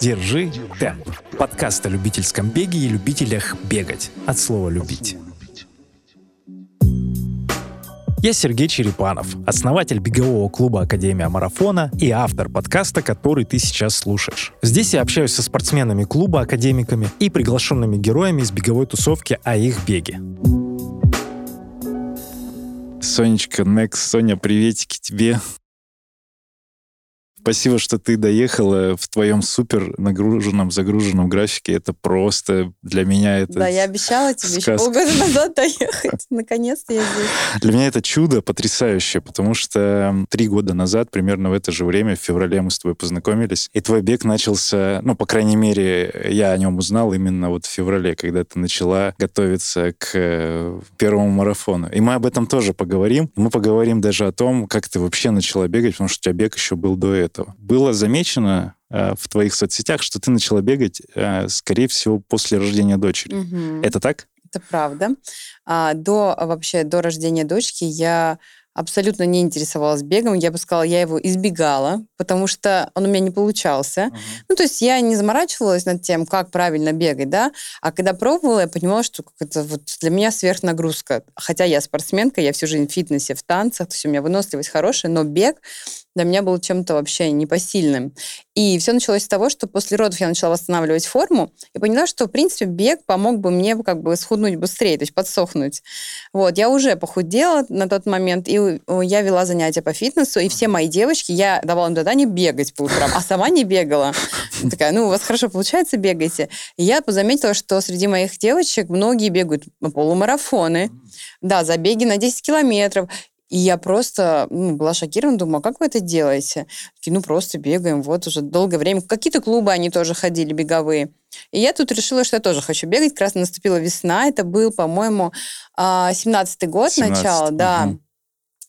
Держи темп. Подкаст о любительском беге и любителях бегать. От слова «любить». Я Сергей Черепанов, основатель бегового клуба Академия Марафона и автор подкаста, который ты сейчас слушаешь. Здесь я общаюсь со спортсменами клуба, академиками и приглашенными героями из беговой тусовки о их беге. Сонечка, Next, Соня, приветики тебе. Спасибо, что ты доехала в твоем супер нагруженном, загруженном графике. Это просто для меня это Да, я обещала тебе сказка. еще полгода назад доехать. Наконец-то я здесь. Для меня это чудо потрясающее, потому что три года назад, примерно в это же время, в феврале мы с тобой познакомились, и твой бег начался, ну, по крайней мере, я о нем узнал именно вот в феврале, когда ты начала готовиться к э, первому марафону. И мы об этом тоже поговорим. Мы поговорим даже о том, как ты вообще начала бегать, потому что у тебя бег еще был до этого этого. Было замечено э, в твоих соцсетях, что ты начала бегать, э, скорее всего, после рождения дочери. Угу. Это так? Это правда. А, до вообще до рождения дочки я абсолютно не интересовалась бегом. Я бы сказала, я его избегала, потому что он у меня не получался. Uh-huh. Ну, то есть я не заморачивалась над тем, как правильно бегать, да. А когда пробовала, я понимала, что это вот для меня сверхнагрузка. Хотя я спортсменка, я всю жизнь в фитнесе, в танцах, то есть у меня выносливость хорошая, но бег для меня был чем-то вообще непосильным. И все началось с того, что после родов я начала восстанавливать форму и поняла, что, в принципе, бег помог бы мне как бы схуднуть быстрее, то есть подсохнуть. Вот, я уже похудела на тот момент, и я вела занятия по фитнесу, и все мои девочки, я давала им задание бегать по утрам, а сама не бегала. Такая, ну, у вас хорошо получается, бегайте. И я заметила, что среди моих девочек многие бегают полумарафоны, да, забеги на 10 километров. И я просто ну, была шокирована, думаю, а как вы это делаете? Такие, ну, просто бегаем, вот уже долгое время. Какие-то клубы они тоже ходили, беговые. И я тут решила, что я тоже хочу бегать. Как раз наступила весна. Это был, по-моему, 17-й а, год, 17 начало, да. Угу.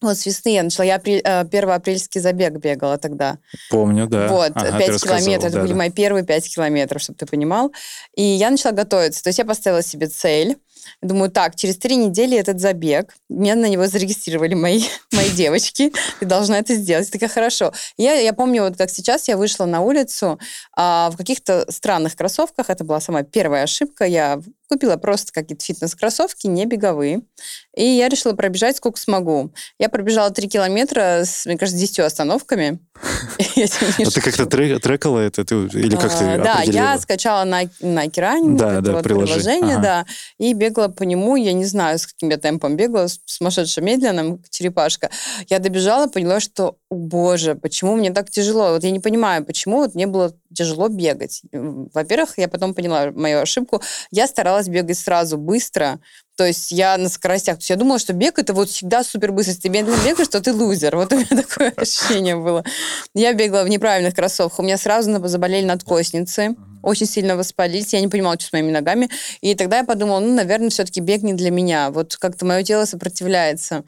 Вот с весны я начала. Я э, первый апрельский забег бегала тогда. Помню, да. Вот, ага, 5 километров. Да, это были да. мои первые 5 километров, чтобы ты понимал. И я начала готовиться. То есть я поставила себе цель Думаю, так, через три недели этот забег. Меня на него зарегистрировали мои, мои девочки. Ты должна это сделать. Такая, хорошо. Я, я помню, вот как сейчас я вышла на улицу а, в каких-то странных кроссовках. Это была самая первая ошибка. Я Купила просто какие-то фитнес-кроссовки, не беговые. И я решила пробежать сколько смогу. Я пробежала 3 километра с, мне кажется, 10 остановками. А ты как-то трекала это? Или как ты а, Да, я скачала Nike Running, да, приложение, да, и бегала по нему. Я не знаю, с каким я темпом бегала, сумасшедше медленным, черепашка. Я добежала, поняла, что, боже, почему мне так тяжело? Вот я не понимаю, почему вот мне было тяжело бегать. Во-первых, я потом поняла мою ошибку. Я старалась бегать сразу, быстро. То есть я на скоростях. То есть я думала, что бег это вот всегда супер быстро. Если ты медленно бегаешь, то ты лузер. Вот у меня такое ощущение было. Я бегала в неправильных кроссовках. У меня сразу заболели надкосницы. Очень сильно воспалились. Я не понимала, что с моими ногами. И тогда я подумала, ну, наверное, все-таки бег не для меня. Вот как-то мое тело сопротивляется.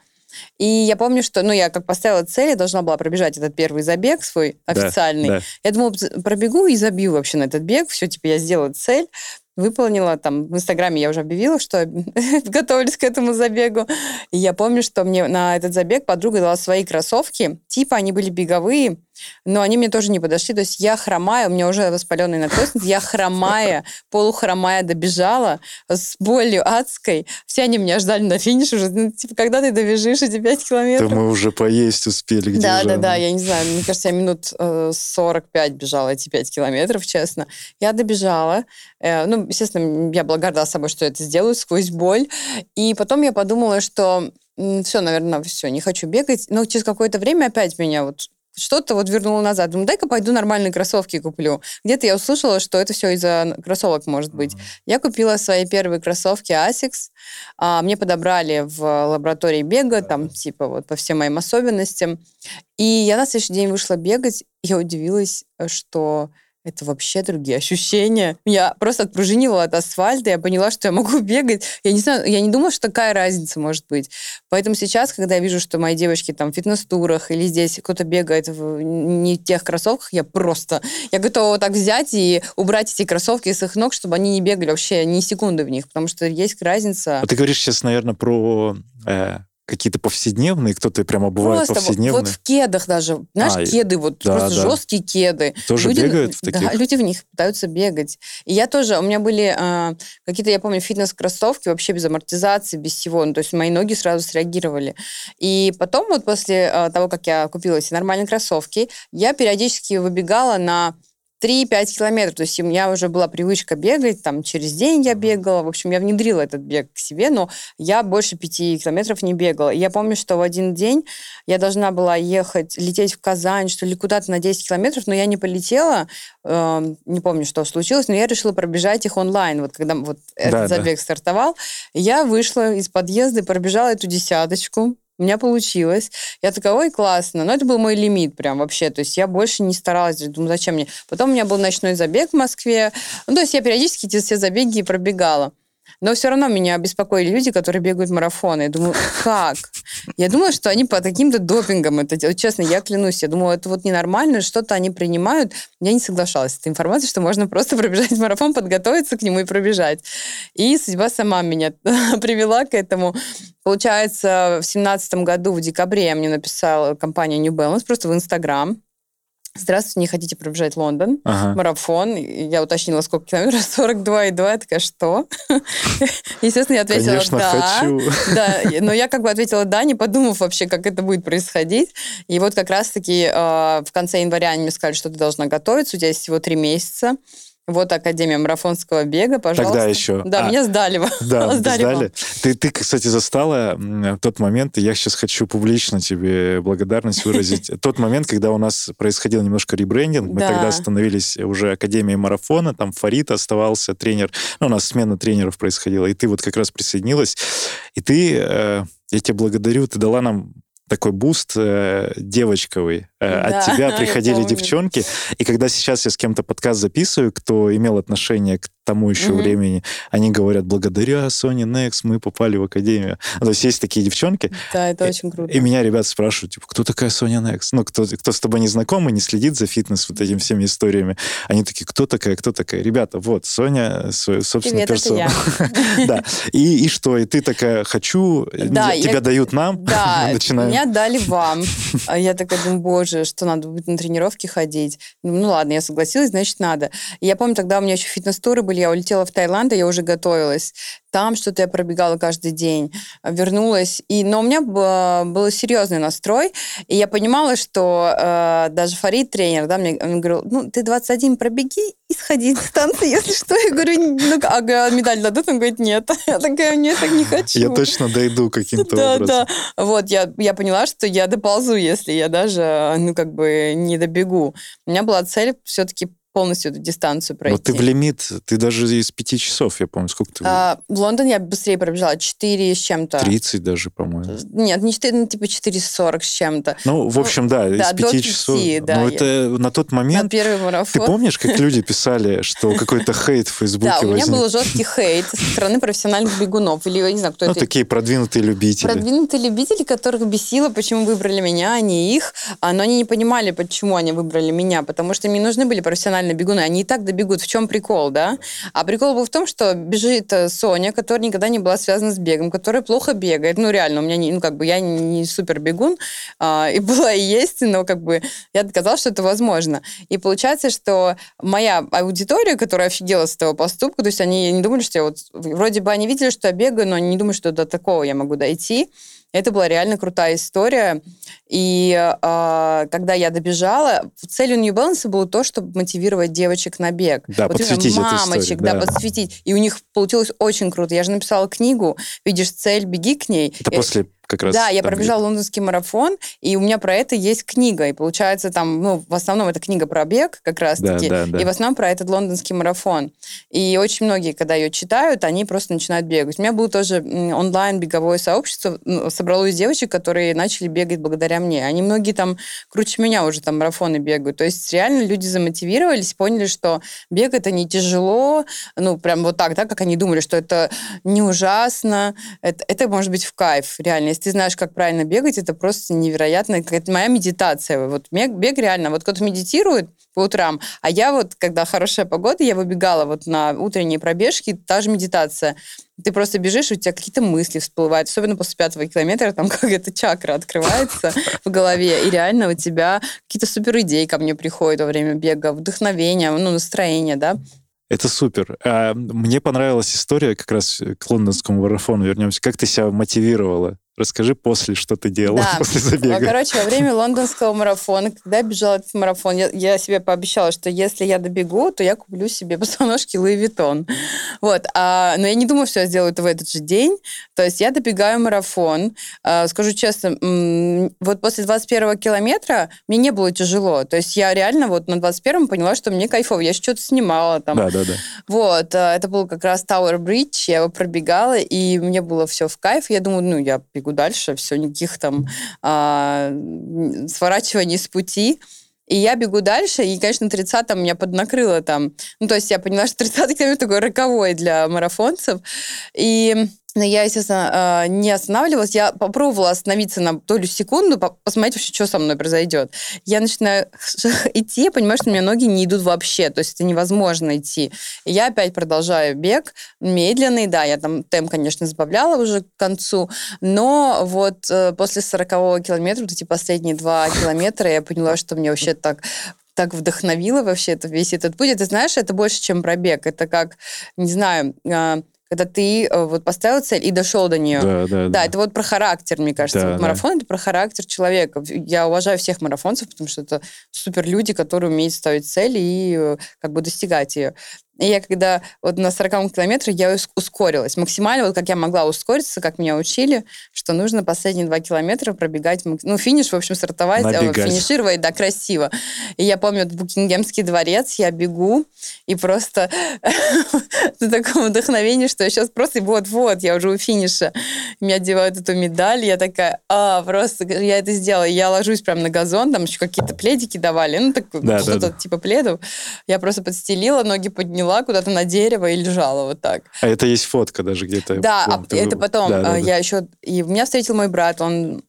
И я помню, что, ну, я как поставила цель, я должна была пробежать этот первый забег свой официальный. Да, да. Я думала, пробегу и забью вообще на этот бег. Все, типа, я сделала цель выполнила. Там в Инстаграме я уже объявила, что готовлюсь к этому забегу. И я помню, что мне на этот забег подруга дала свои кроссовки. Типа они были беговые, но они мне тоже не подошли. То есть я хромая, у меня уже воспаленный надкосниц, я хромая, полухромая добежала с болью адской. Все они меня ждали на финише уже. Ну, типа, когда ты добежишь эти 5 километров? Да мы уже поесть успели. Где да, да, да, я не знаю. Мне кажется, я минут 45 э, бежала эти 5 километров, честно. Я добежала. Э, ну, естественно, я была горда собой, что это сделаю сквозь боль. И потом я подумала, что все, наверное, все, не хочу бегать. Но через какое-то время опять меня вот что-то вот вернуло назад. Думаю, дай-ка пойду нормальные кроссовки куплю. Где-то я услышала, что это все из-за кроссовок может быть. Mm-hmm. Я купила свои первые кроссовки Asics. А, мне подобрали в лаборатории бега, там типа вот по всем моим особенностям. И я на следующий день вышла бегать, и я удивилась, что это вообще другие ощущения. Я просто отпружинивала от асфальта, я поняла, что я могу бегать. Я не знаю, я не думала, что такая разница может быть. Поэтому сейчас, когда я вижу, что мои девочки там в фитнес-турах или здесь кто-то бегает в не тех кроссовках, я просто, я готова так взять и убрать эти кроссовки с их ног, чтобы они не бегали вообще ни секунды в них, потому что есть разница. А ты говоришь сейчас, наверное, про э, какие-то повседневные, кто-то прям обувает просто повседневные? Вот, вот в кедах даже. Знаешь, а, кеды, вот да, просто да. жесткие кеды. Тоже люди, бегают в таких? Да, люди в них пытаются бегать. И я тоже, у меня были э, какие-то, я помню, фитнес-кроссовки вообще без амортизации, без всего. Ну, то есть мои ноги сразу среагировали. И потом вот после э, того, как я купила себе нормальные кроссовки, я периодически выбегала на 3-5 километров. То есть у меня уже была привычка бегать, там через день я бегала. В общем, я внедрила этот бег к себе, но я больше 5 километров не бегала. И я помню, что в один день я должна была ехать, лететь в Казань, что ли, куда-то на 10 километров, но я не полетела. Э, не помню, что случилось, но я решила пробежать их онлайн. Вот когда вот этот да, забег да. стартовал, я вышла из подъезда и пробежала эту десяточку у меня получилось. Я такая, ой, классно. Но это был мой лимит прям вообще. То есть я больше не старалась. Думаю, зачем мне? Потом у меня был ночной забег в Москве. Ну, то есть я периодически эти все забеги пробегала. Но все равно меня беспокоили люди, которые бегают марафоны. Я думаю, как? Я думала, что они под каким-то допингом это делают. Честно, я клянусь. Я думала, это вот ненормально, что-то они принимают. Я не соглашалась с этой информацией, что можно просто пробежать марафон, подготовиться к нему и пробежать. И судьба сама меня привела к этому. Получается, в семнадцатом году, в декабре, мне написала компания New Balance просто в Инстаграм. Здравствуйте, не хотите пробежать Лондон? Ага. Марафон. Я уточнила, сколько километров? 42,2. Я такая, что? Естественно, я ответила Конечно, да. хочу. Да, но я как бы ответила да, не подумав вообще, как это будет происходить. И вот как раз-таки э, в конце января они мне сказали, что ты должна готовиться, у тебя есть всего три месяца. Вот Академия марафонского бега, пожалуйста. Тогда еще. Да, а, меня сдали. Да, сдали. сдали. Ты, ты, кстати, застала тот момент, и я сейчас хочу публично тебе благодарность выразить. Тот момент, когда у нас происходил немножко ребрендинг, мы тогда становились уже Академией марафона, там Фарид оставался, тренер, ну, у нас смена тренеров происходила, и ты вот как раз присоединилась, и ты, э, я тебе благодарю, ты дала нам такой буст э, девочковый. Э, да, от тебя приходили девчонки. И когда сейчас я с кем-то подкаст записываю, кто имел отношение к тому еще mm-hmm. времени, они говорят, благодаря Соне Некс мы попали в академию. Ну, то есть есть такие девчонки. Да, это и, очень круто. И меня ребята спрашивают, типа, кто такая Соня Некс? Ну, кто, кто с тобой не знаком и не следит за фитнес вот этими всеми историями. Они такие, кто такая, кто такая? Ребята, вот, Соня, собственно, персона. Да. И, и что? И ты такая, хочу, тебя дают нам, да, начинаем. меня дали вам. А я такая думаю, боже, что надо будет на тренировки ходить. Ну ладно, я согласилась, значит, надо. Я помню, тогда у меня еще фитнес-туры были, я улетела в Таиланд, и я уже готовилась. Там что-то я пробегала каждый день, вернулась. И, но у меня был, был серьезный настрой, и я понимала, что э, даже Фарид, тренер, да, мне он говорил, ну, ты 21 пробеги и сходи с дистанции, если что. Я говорю, ну, а медаль дадут? Он говорит, нет. Я такая, нет, так не хочу. Я точно дойду каким-то да, образом. Да, да. Вот, я, я поняла, что я доползу, если я даже, ну, как бы не добегу. У меня была цель все-таки полностью эту дистанцию пройти. Но ты в лимит, ты даже из пяти часов, я помню, сколько ты... А, в Лондон я быстрее пробежала, 4 с чем-то. 30 даже, по-моему. Нет, не 4, ну, типа 4,40 с чем-то. Ну, в общем, да, из пяти часов. Да, Но это на тот момент... На первый марафон. Ты помнишь, как люди писали, что какой-то хейт в Фейсбуке Да, у меня был жесткий хейт со стороны профессиональных бегунов. Или, я не знаю, кто ну, это. Ну, такие продвинутые любители. Продвинутые любители, которых бесило, почему выбрали меня, а не их. А, но они не понимали, почему они выбрали меня. Потому что им не нужны были профессиональные бегуны. Они и так добегут. В чем прикол, да? А прикол был в том, что бежит э, Соня, которая никогда не была связана с бегом, которая плохо бегает. Ну, реально, у меня не, ну, как бы, я не, не супер бегун, а, и была и есть, но как бы я доказала, что это возможно. И получается, что моя аудитория, которая офигела с этого поступка, то есть они не думали, что я вот... Вроде бы они видели, что я бегаю, но они не думают, что до такого я могу дойти. Это была реально крутая история. И э, когда я добежала, целью New Balance было то, чтобы мотивировать девочек на бег. Да, вот подсветить мамочек, историю, да. да, подсветить. И у них получилось очень круто. Я же написала книгу «Видишь цель, беги к ней». Это после как раз. Да, я пробежала лондонский марафон, и у меня про это есть книга. И получается там, ну, в основном это книга про бег как раз-таки, да, да, да. и в основном про этот лондонский марафон. И очень многие, когда ее читают, они просто начинают бегать. У меня было тоже онлайн-беговое сообщество, ну, собралось девочек, которые начали бегать благодаря мне. Они многие там круче меня уже там марафоны бегают. То есть реально люди замотивировались, поняли, что бег это не тяжело, ну, прям вот так, да, как они думали, что это не ужасно, это, это может быть в кайф, реально если ты знаешь, как правильно бегать, это просто невероятно. Это моя медитация. Вот бег реально, вот кто-то медитирует по утрам, а я вот, когда хорошая погода, я выбегала вот на утренние пробежки, та же медитация. Ты просто бежишь, у тебя какие-то мысли всплывают, особенно после пятого километра, там какая-то чакра открывается в голове, и реально у тебя какие-то супер идеи ко мне приходят во время бега, вдохновение, ну, настроение, да, это супер. А мне понравилась история как раз к лондонскому марафону. Вернемся. Как ты себя мотивировала? Расскажи после, что ты делала да. после забега. Короче, во время лондонского марафона, когда я бежала этот марафон, я, я себе пообещала, что если я добегу, то я куплю себе босоножки Луи Виттон. Вот. А, но я не думаю, что я сделаю это в этот же день. То есть я добегаю марафон. А, скажу честно, вот после 21 километра мне не было тяжело. То есть я реально вот на 21-м поняла, что мне кайфово. Я что-то снимала там. Да, да, да. Вот. А, это был как раз Tower Bridge. Я его пробегала, и мне было все в кайф. Я думаю, ну, я бегу бегу дальше, все, никаких там а, сворачиваний с пути. И я бегу дальше, и, конечно, 30-м меня поднакрыло там. Ну, то есть я поняла, что 30-й километр такой роковой для марафонцев. И но я, естественно, а, не останавливалась. Я попробовала остановиться на долю секунду, посмотреть вообще, что со мной произойдет. Я начинаю идти, я понимаю, что у меня ноги не идут вообще. То есть это невозможно идти. И я опять продолжаю бег. Медленный, да, я там темп, конечно, забавляла уже к концу. Но вот э, после 40 километра, вот эти последние два километра, я поняла, что мне вообще так так вдохновило вообще это, весь этот путь. Это, знаешь, это больше, чем пробег. Это как, не знаю, а, когда ты э, вот поставил цель и дошел до нее. Да, да, да. Да, это вот про характер, мне кажется. Да, вот марафон да. это про характер человека. Я уважаю всех марафонцев, потому что это супер люди, которые умеют ставить цели и э, как бы достигать ее. И я когда вот на 40 километре я ускорилась. Максимально, вот как я могла ускориться, как меня учили, что нужно последние два километра пробегать, ну, финиш, в общем, стартовать, э, Набегать. финишировать, да, красиво. И я помню, вот Букингемский дворец, я бегу, и просто на таком вдохновении, что я сейчас просто вот-вот, я уже у финиша. Меня одевают эту медаль, я такая, а, просто я это сделала. Я ложусь прямо на газон, там еще какие-то пледики давали, ну, так, что-то типа пледов. Я просто подстелила, ноги подняла, подняла куда-то на дерево и лежала вот так. А это есть фотка даже где-то? Да, а это потом. Да, да, а, я да. еще... И меня встретил мой брат, он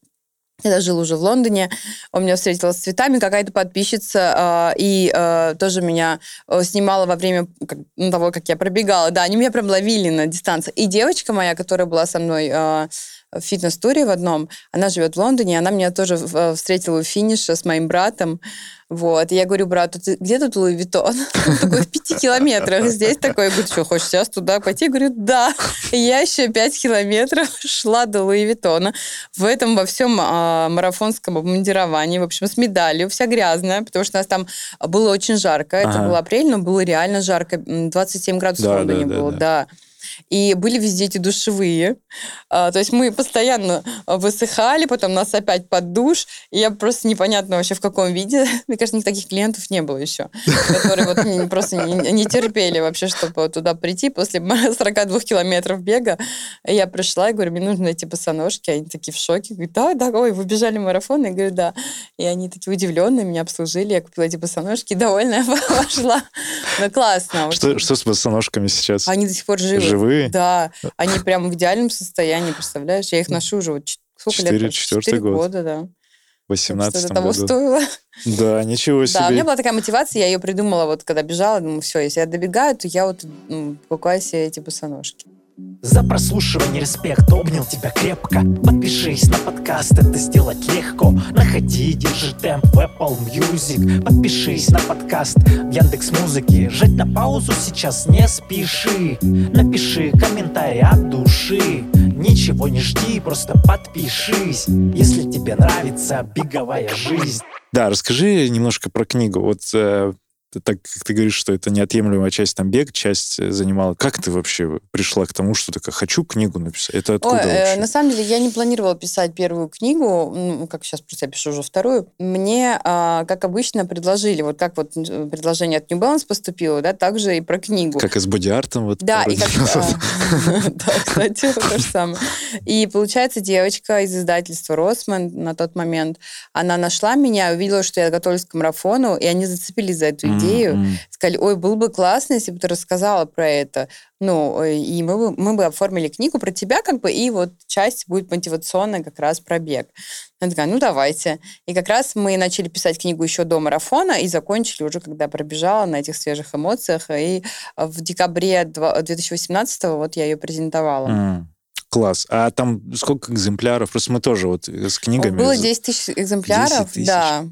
я жил уже в Лондоне, он меня встретил с цветами, какая-то подписчица, э, и э, тоже меня э, снимала во время как, ну, того, как я пробегала. Да, они меня прям ловили на дистанции. И девочка моя, которая была со мной э, в фитнес-туре в одном, она живет в Лондоне, она меня тоже э, встретила у финиша с моим братом. Вот. Я говорю брату, ты где тут Луи Виттон? Он такой, в пяти километрах здесь такой. Я говорю, что, хочешь сейчас туда пойти? Я говорю, да. Я еще пять километров шла до Луи Виттона. В этом во всем а, марафонском обмундировании, в общем, с медалью, вся грязная, потому что у нас там было очень жарко. Это ага. был апрель, но было реально жарко. 27 градусов да, в Лондоне да, было, да. да. И были везде эти душевые. А, то есть мы постоянно высыхали, потом нас опять под душ. И я просто непонятно вообще в каком виде. Мне кажется, таких клиентов не было еще, которые вот просто не, терпели вообще, чтобы туда прийти после 42 километров бега. Я пришла и говорю, мне нужно эти босоножки. Они такие в шоке. Говорят, да, да, ой, вы бежали марафон? Я говорю, да. И они такие удивленные, меня обслужили. Я купила эти босоножки, довольная пошла. Ну, классно. Что, что с босоножками сейчас? Они до сих пор живы. Живы? Живые? Да, они прям в идеальном состоянии, представляешь? Я их ношу уже вот сколько 4, лет? Год. года, да. В 18 Это того стоило. Да, ничего себе. Да, у меня была такая мотивация, я ее придумала, вот когда бежала, думаю, все, если я добегаю, то я вот покупаю себе эти босоножки. За прослушивание респект, обнял тебя крепко. Подпишись на подкаст, это сделать легко. Находи, держи темп в Apple Music. Подпишись на подкаст в Яндекс Музыке. Жать на паузу сейчас не спеши. Напиши комментарий от души. Ничего не жди, просто подпишись. Если тебе нравится беговая жизнь. Да, расскажи немножко про книгу. Вот э, так как ты говоришь, что это неотъемлемая часть там бег, часть э, занимала. Как ты вообще пришла к тому, что такая хочу книгу написать? Это откуда Ой, э, на самом деле я не планировала писать первую книгу, ну, как сейчас просто я пишу уже вторую. Мне, э, как обычно, предложили, вот как вот предложение от New Balance поступило, да, также и про книгу. Как и с бодиартом вот. Да, и как... Да, кстати, то же самое. И получается, девочка из издательства Росман на тот момент, она нашла меня, увидела, что я готовлюсь к марафону, и они зацепились за эту идею. Mm-hmm. Сказали, ой, было бы классно, если бы ты рассказала про это. Ну, э, и мы бы, мы бы оформили книгу про тебя, как бы, и вот часть будет мотивационная как раз про бег. Она такая, ну, давайте. И как раз мы начали писать книгу еще до марафона и закончили уже, когда пробежала на этих свежих эмоциях. И в декабре 2018 вот я ее презентовала. Mm. Класс. А там сколько экземпляров? Просто мы тоже вот с книгами... Было 10 тысяч экземпляров, 10 тысяч. да.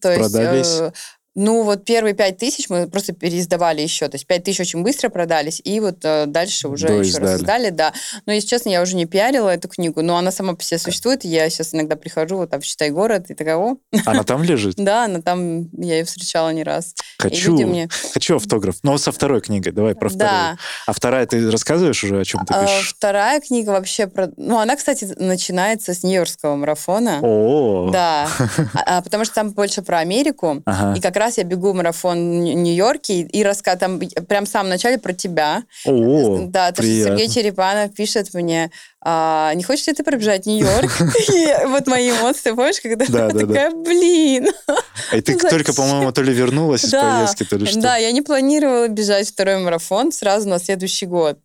То Продались? Есть, э, ну, вот первые пять тысяч мы просто переиздавали еще. То есть пять тысяч очень быстро продались, и вот э, дальше уже До еще раз издали, да. Но, если честно, я уже не пиарила эту книгу, но она сама по себе существует, и я сейчас иногда прихожу, вот там, «Считай город», и такая, о. Она там лежит? Да, она там, я ее встречала не раз. Хочу, мне... хочу автограф, но со второй книгой, давай про вторую. Да. А вторая, ты рассказываешь уже, о чем ты а, пишешь? Вторая книга вообще про... Ну, она, кстати, начинается с Нью-Йоркского марафона. О, Да, а, потому что там больше про Америку, и как раз раз я бегу марафон в Нью-Йорке и рассказываю там прям в самом начале про тебя. О, Да, то, что Сергей Черепанов пишет мне, а, не хочешь ли ты пробежать Нью-Йорк? И вот мои эмоции, помнишь, когда я такая, блин. И ты только, по-моему, то ли вернулась из поездки, то ли что. Да, я не планировала бежать второй марафон сразу на следующий год.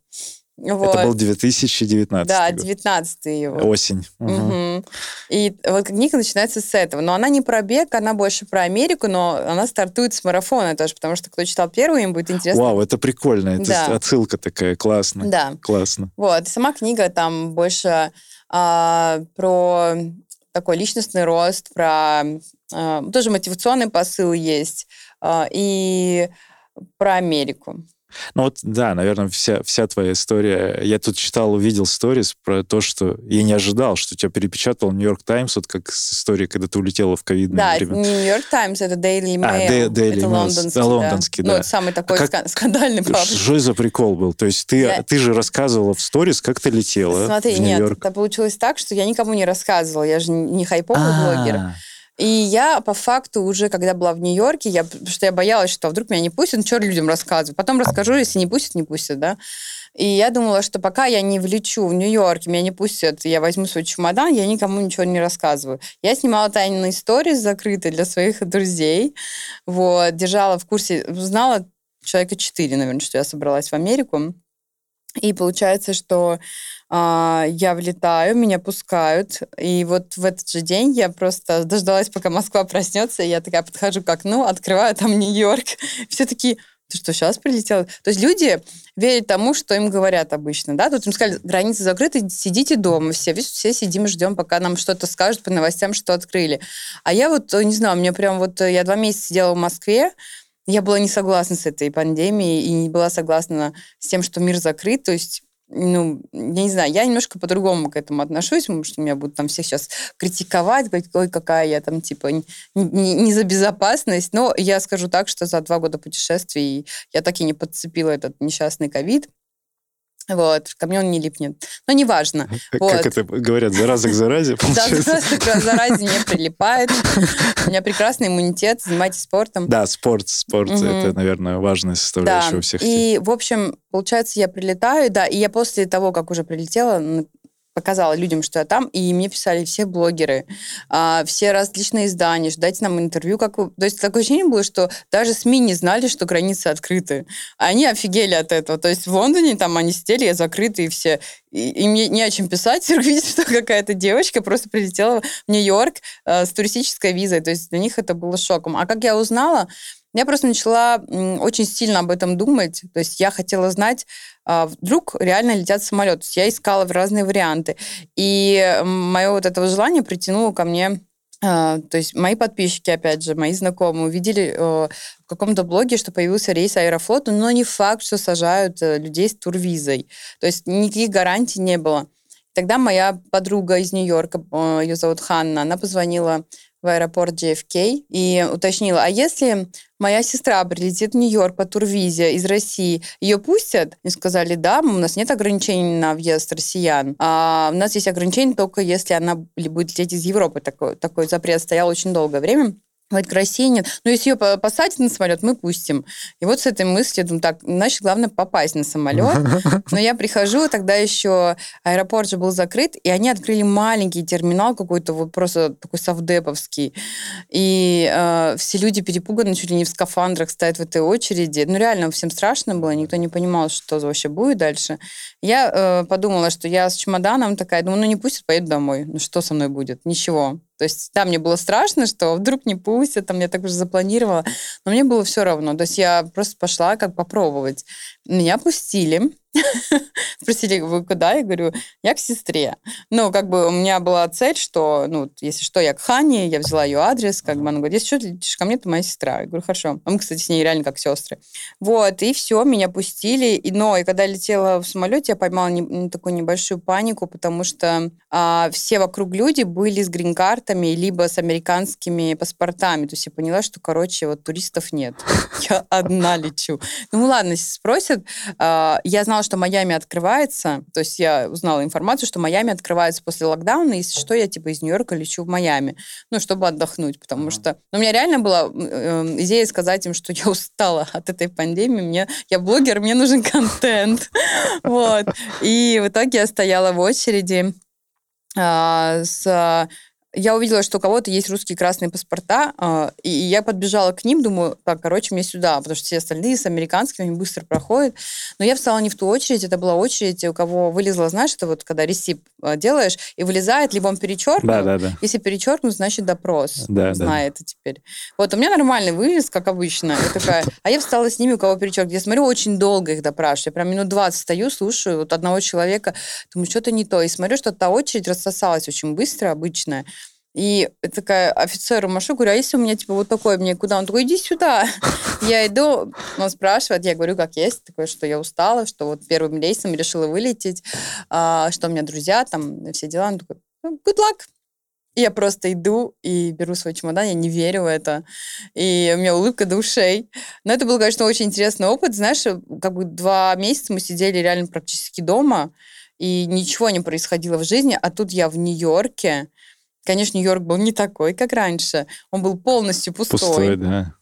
Вот. Это был 2019 Да, 19 его. Осень. Угу. Угу. И вот книга начинается с этого. Но она не про бег, она больше про Америку, но она стартует с марафона тоже, потому что кто читал первый, им будет интересно. Вау, это прикольно. Это да. отсылка такая, классно. Да. Классно. Вот, сама книга там больше а, про такой личностный рост, про а, тоже мотивационный посыл есть, а, и про Америку. Ну вот, да, наверное, вся, вся твоя история. Я тут читал, увидел сторис про то, что я не ожидал, что тебя перепечатал Нью-Йорк Таймс, вот как с историей, когда ты улетела в ковидное да, время. Да, Нью-Йорк Таймс, это Daily Mail. А, Daily это Mail. лондонский, да. лондонский, да. Ну, это самый такой а как, скандальный паблик. Что за прикол был? То есть ты, я... ты же рассказывала в сторис, как ты летела Смотри, в нет, это получилось так, что я никому не рассказывала. Я же не хайповый А-а-а. блогер. И я по факту уже, когда была в Нью-Йорке, я, что я боялась, что вдруг меня не пустят, ну что людям рассказывать. Потом расскажу, если не пустят, не пустят, да. И я думала, что пока я не влечу в Нью-Йорк, меня не пустят, я возьму свой чемодан, я никому ничего не рассказываю. Я снимала тайные истории закрытые для своих друзей, вот, держала в курсе, знала человека четыре, наверное, что я собралась в Америку. И получается, что а, я влетаю, меня пускают, и вот в этот же день я просто дождалась, пока Москва проснется, и я такая подхожу к окну, открываю там Нью-Йорк, все такие, ты что, сейчас прилетел? То есть люди верят тому, что им говорят обычно, да? Тут им сказали, границы закрыты, сидите дома все. Все сидим, ждем, пока нам что-то скажут по новостям, что открыли. А я вот, не знаю, мне прям вот, я два месяца сидела в Москве, я была не согласна с этой пандемией и не была согласна с тем, что мир закрыт. То есть ну, я не знаю, я немножко по-другому к этому отношусь, потому что меня будут там все сейчас критиковать, говорить, ой, какая я там, типа, не, не, не за безопасность. Но я скажу так, что за два года путешествий я так и не подцепила этот несчастный ковид. Вот, ко мне он не липнет. Но неважно. Как вот. это говорят, зараза к заразе, Да, зараза к заразе не прилипает. У меня прекрасный иммунитет, занимайтесь спортом. Да, спорт, спорт, это, наверное, важная составляющая у всех. И, в общем, получается, я прилетаю, да, и я после того, как уже прилетела, показала людям, что я там, и мне писали все блогеры, а, все различные издания, дайте нам интервью. Как. То есть такое ощущение было, что даже СМИ не знали, что границы открыты. Они офигели от этого. То есть в Лондоне там они сидели закрыты, и все. И, и мне не о чем писать. Видите, что какая-то девочка просто прилетела в Нью-Йорк э, с туристической визой. То есть для них это было шоком. А как я узнала, я просто начала очень сильно об этом думать. То есть я хотела знать, а, вдруг реально летят самолеты. Я искала разные варианты. И мое вот это желание притянуло ко мне а, то есть мои подписчики, опять же, мои знакомые увидели в каком-то блоге, что появился рейс Аэрофлота, но не факт, что сажают э, людей с турвизой. То есть никаких гарантий не было. Тогда моя подруга из Нью-Йорка, ее зовут Ханна, она позвонила в аэропорт JFK и уточнила, а если моя сестра прилетит в Нью-Йорк по турвизе из России, ее пустят? И сказали, да, у нас нет ограничений на въезд россиян. А у нас есть ограничения только если она будет лететь из Европы. Такой, такой запрет стоял очень долгое время. Говорит, к России нет. Но если ее посадят на самолет, мы пустим. И вот с этой мыслью, думаю, так, значит, главное попасть на самолет. Но я прихожу, тогда еще аэропорт же был закрыт, и они открыли маленький терминал какой-то, вот просто такой совдеповский. И э, все люди перепуганы, чуть ли не в скафандрах стоят в этой очереди. Ну, реально, всем страшно было, никто не понимал, что вообще будет дальше. Я э, подумала, что я с чемоданом такая, думаю, ну, не пустят, поеду домой. Ну, что со мной будет? Ничего. То есть, да, мне было страшно, что вдруг не пустят, там я так уже запланировала, но мне было все равно. То есть я просто пошла как попробовать. Меня пустили, Спросили, вы куда? Я говорю, я к сестре. Ну, как бы у меня была цель, что, ну, если что, я к Хане, я взяла ее адрес, как бы она говорит, если что, летишь ко мне, то моя сестра. Я говорю, хорошо. А мы, кстати, с ней реально как сестры. Вот, и все, меня пустили. И, но, и когда я летела в самолете, я поймала не, такую небольшую панику, потому что а, все вокруг люди были с грин-картами, либо с американскими паспортами. То есть я поняла, что, короче, вот туристов нет. Я одна лечу. Ну, ладно, спросят, а, я знала, что Майами открывается, то есть я узнала информацию, что Майами открывается после локдауна, если что, я типа из Нью-Йорка лечу в Майами, ну, чтобы отдохнуть, потому что... Ну, у меня реально была э, идея сказать им, что я устала от этой пандемии, мне, я блогер, мне нужен контент, вот. И в итоге я стояла в очереди а, с я увидела, что у кого-то есть русские красные паспорта, э, и я подбежала к ним, думаю, так, короче, мне сюда, потому что все остальные с американскими, они быстро проходят. Но я встала не в ту очередь, это была очередь, у кого вылезла, знаешь, это вот когда ресип э, делаешь, и вылезает, либо он перечеркнут. Да, да, да. Если перечеркнут, значит допрос. Да, знает да. теперь. Вот у меня нормальный вылез, как обычно. Я такая, а я встала с ними, у кого перечеркнут. Я смотрю, очень долго их допрашиваю. Я прям минут 20 стою, слушаю вот одного человека, думаю, что-то не то. И смотрю, что та очередь рассосалась очень быстро, обычная. И такая офицеру машу, говорю, а если у меня типа вот такое, мне куда? Он такой, иди сюда. Я иду, он спрашивает, я говорю, как есть, такое, что я устала, что вот первым рейсом решила вылететь, а, что у меня друзья, там, все дела. Он такой, «Ну, good luck. И я просто иду и беру свой чемодан, я не верю в это. И у меня улыбка до ушей. Но это был, конечно, очень интересный опыт. Знаешь, как бы два месяца мы сидели реально практически дома, и ничего не происходило в жизни, а тут я в Нью-Йорке, Конечно, Нью-Йорк был не такой, как раньше. Он был полностью пустой. Пустой, да.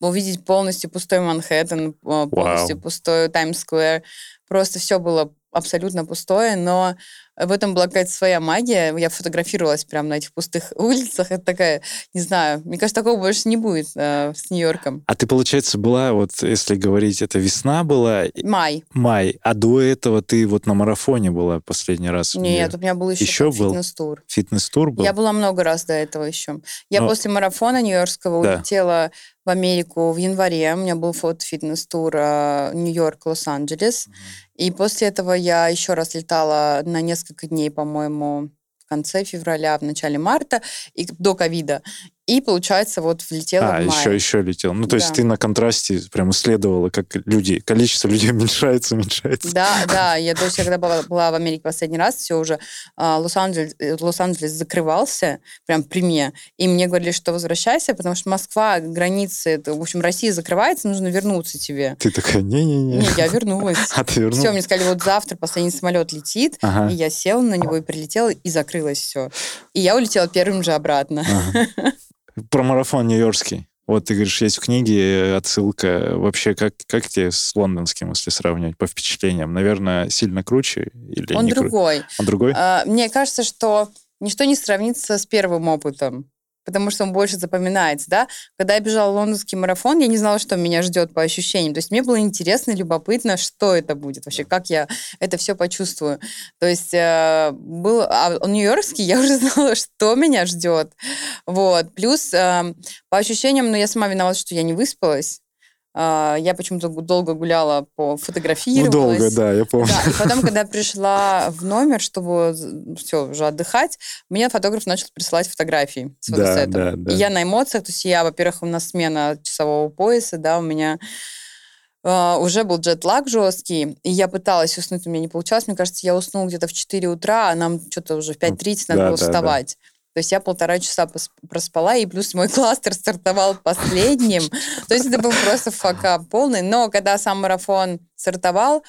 Увидеть полностью пустой Манхэттен, э, полностью Вау. пустой Таймс-сквер. Просто все было абсолютно пустое, но в этом была какая-то своя магия. Я фотографировалась прямо на этих пустых улицах. Это такая, не знаю, мне кажется, такого больше не будет э, с Нью-Йорком. А ты, получается, была, вот если говорить, это весна была? Май. Май. А до этого ты вот на марафоне была последний раз? Нет, у меня был еще, еще был? фитнес-тур. Фитнес-тур был? Я была много раз до этого еще. Я Но... после марафона нью-йоркского да. улетела в Америку в январе. У меня был фото-фитнес-тур э, Нью-Йорк, Лос-Анджелес. Mm-hmm. И после этого я еще раз летала на несколько дней, по-моему, в конце февраля, в начале марта, и до ковида. И, получается, вот влетела а, в мае. еще, еще летел. Ну, то да. есть ты на контрасте прям исследовала, как люди, количество людей уменьшается, уменьшается. Да, да. Я, то есть, когда была, была в Америке последний раз, все уже а, Лос-Анджелес, Лос-Анджелес закрывался, прям при мне. И мне говорили, что возвращайся, потому что Москва, границы, это, в общем, Россия закрывается, нужно вернуться тебе. Ты такая, не-не-не. Не, я вернулась. А ты вернулась? Все, мне сказали, вот завтра последний самолет летит, ага. и я села на него и прилетела, и закрылось все. И я улетела первым же обратно. Ага. Про марафон нью-йоркский. Вот ты говоришь, есть в книге отсылка. Вообще, как, как тебе с лондонским, если сравнивать по впечатлениям? Наверное, сильно круче? Или Он другой. Кру... Он другой? А, мне кажется, что ничто не сравнится с первым опытом потому что он больше запоминается, да. Когда я бежала лондонский марафон, я не знала, что меня ждет по ощущениям. То есть мне было интересно, любопытно, что это будет вообще, как я это все почувствую. То есть э, был, а Нью-Йоркский я уже знала, что меня ждет. Вот. Плюс э, по ощущениям, ну, я сама виновата, что я не выспалась. А, я почему-то долго гуляла, по фотографировалась. Ну, долго, да, я помню. Да, и потом, когда пришла в номер, чтобы все, уже отдыхать, мне фотограф начал присылать фотографии с фотосетом. Да, да, да. И я на эмоциях, то есть я, во-первых, у нас смена часового пояса, да, у меня Uh, уже был джетлаг жесткий, и я пыталась уснуть, у меня не получалось. Мне кажется, я уснула где-то в 4 утра, а нам что-то уже в 5.30 надо да, было да, вставать. Да. То есть я полтора часа проспала, и плюс мой кластер стартовал последним. То есть это был просто фака полный. Но когда сам марафон стартовал,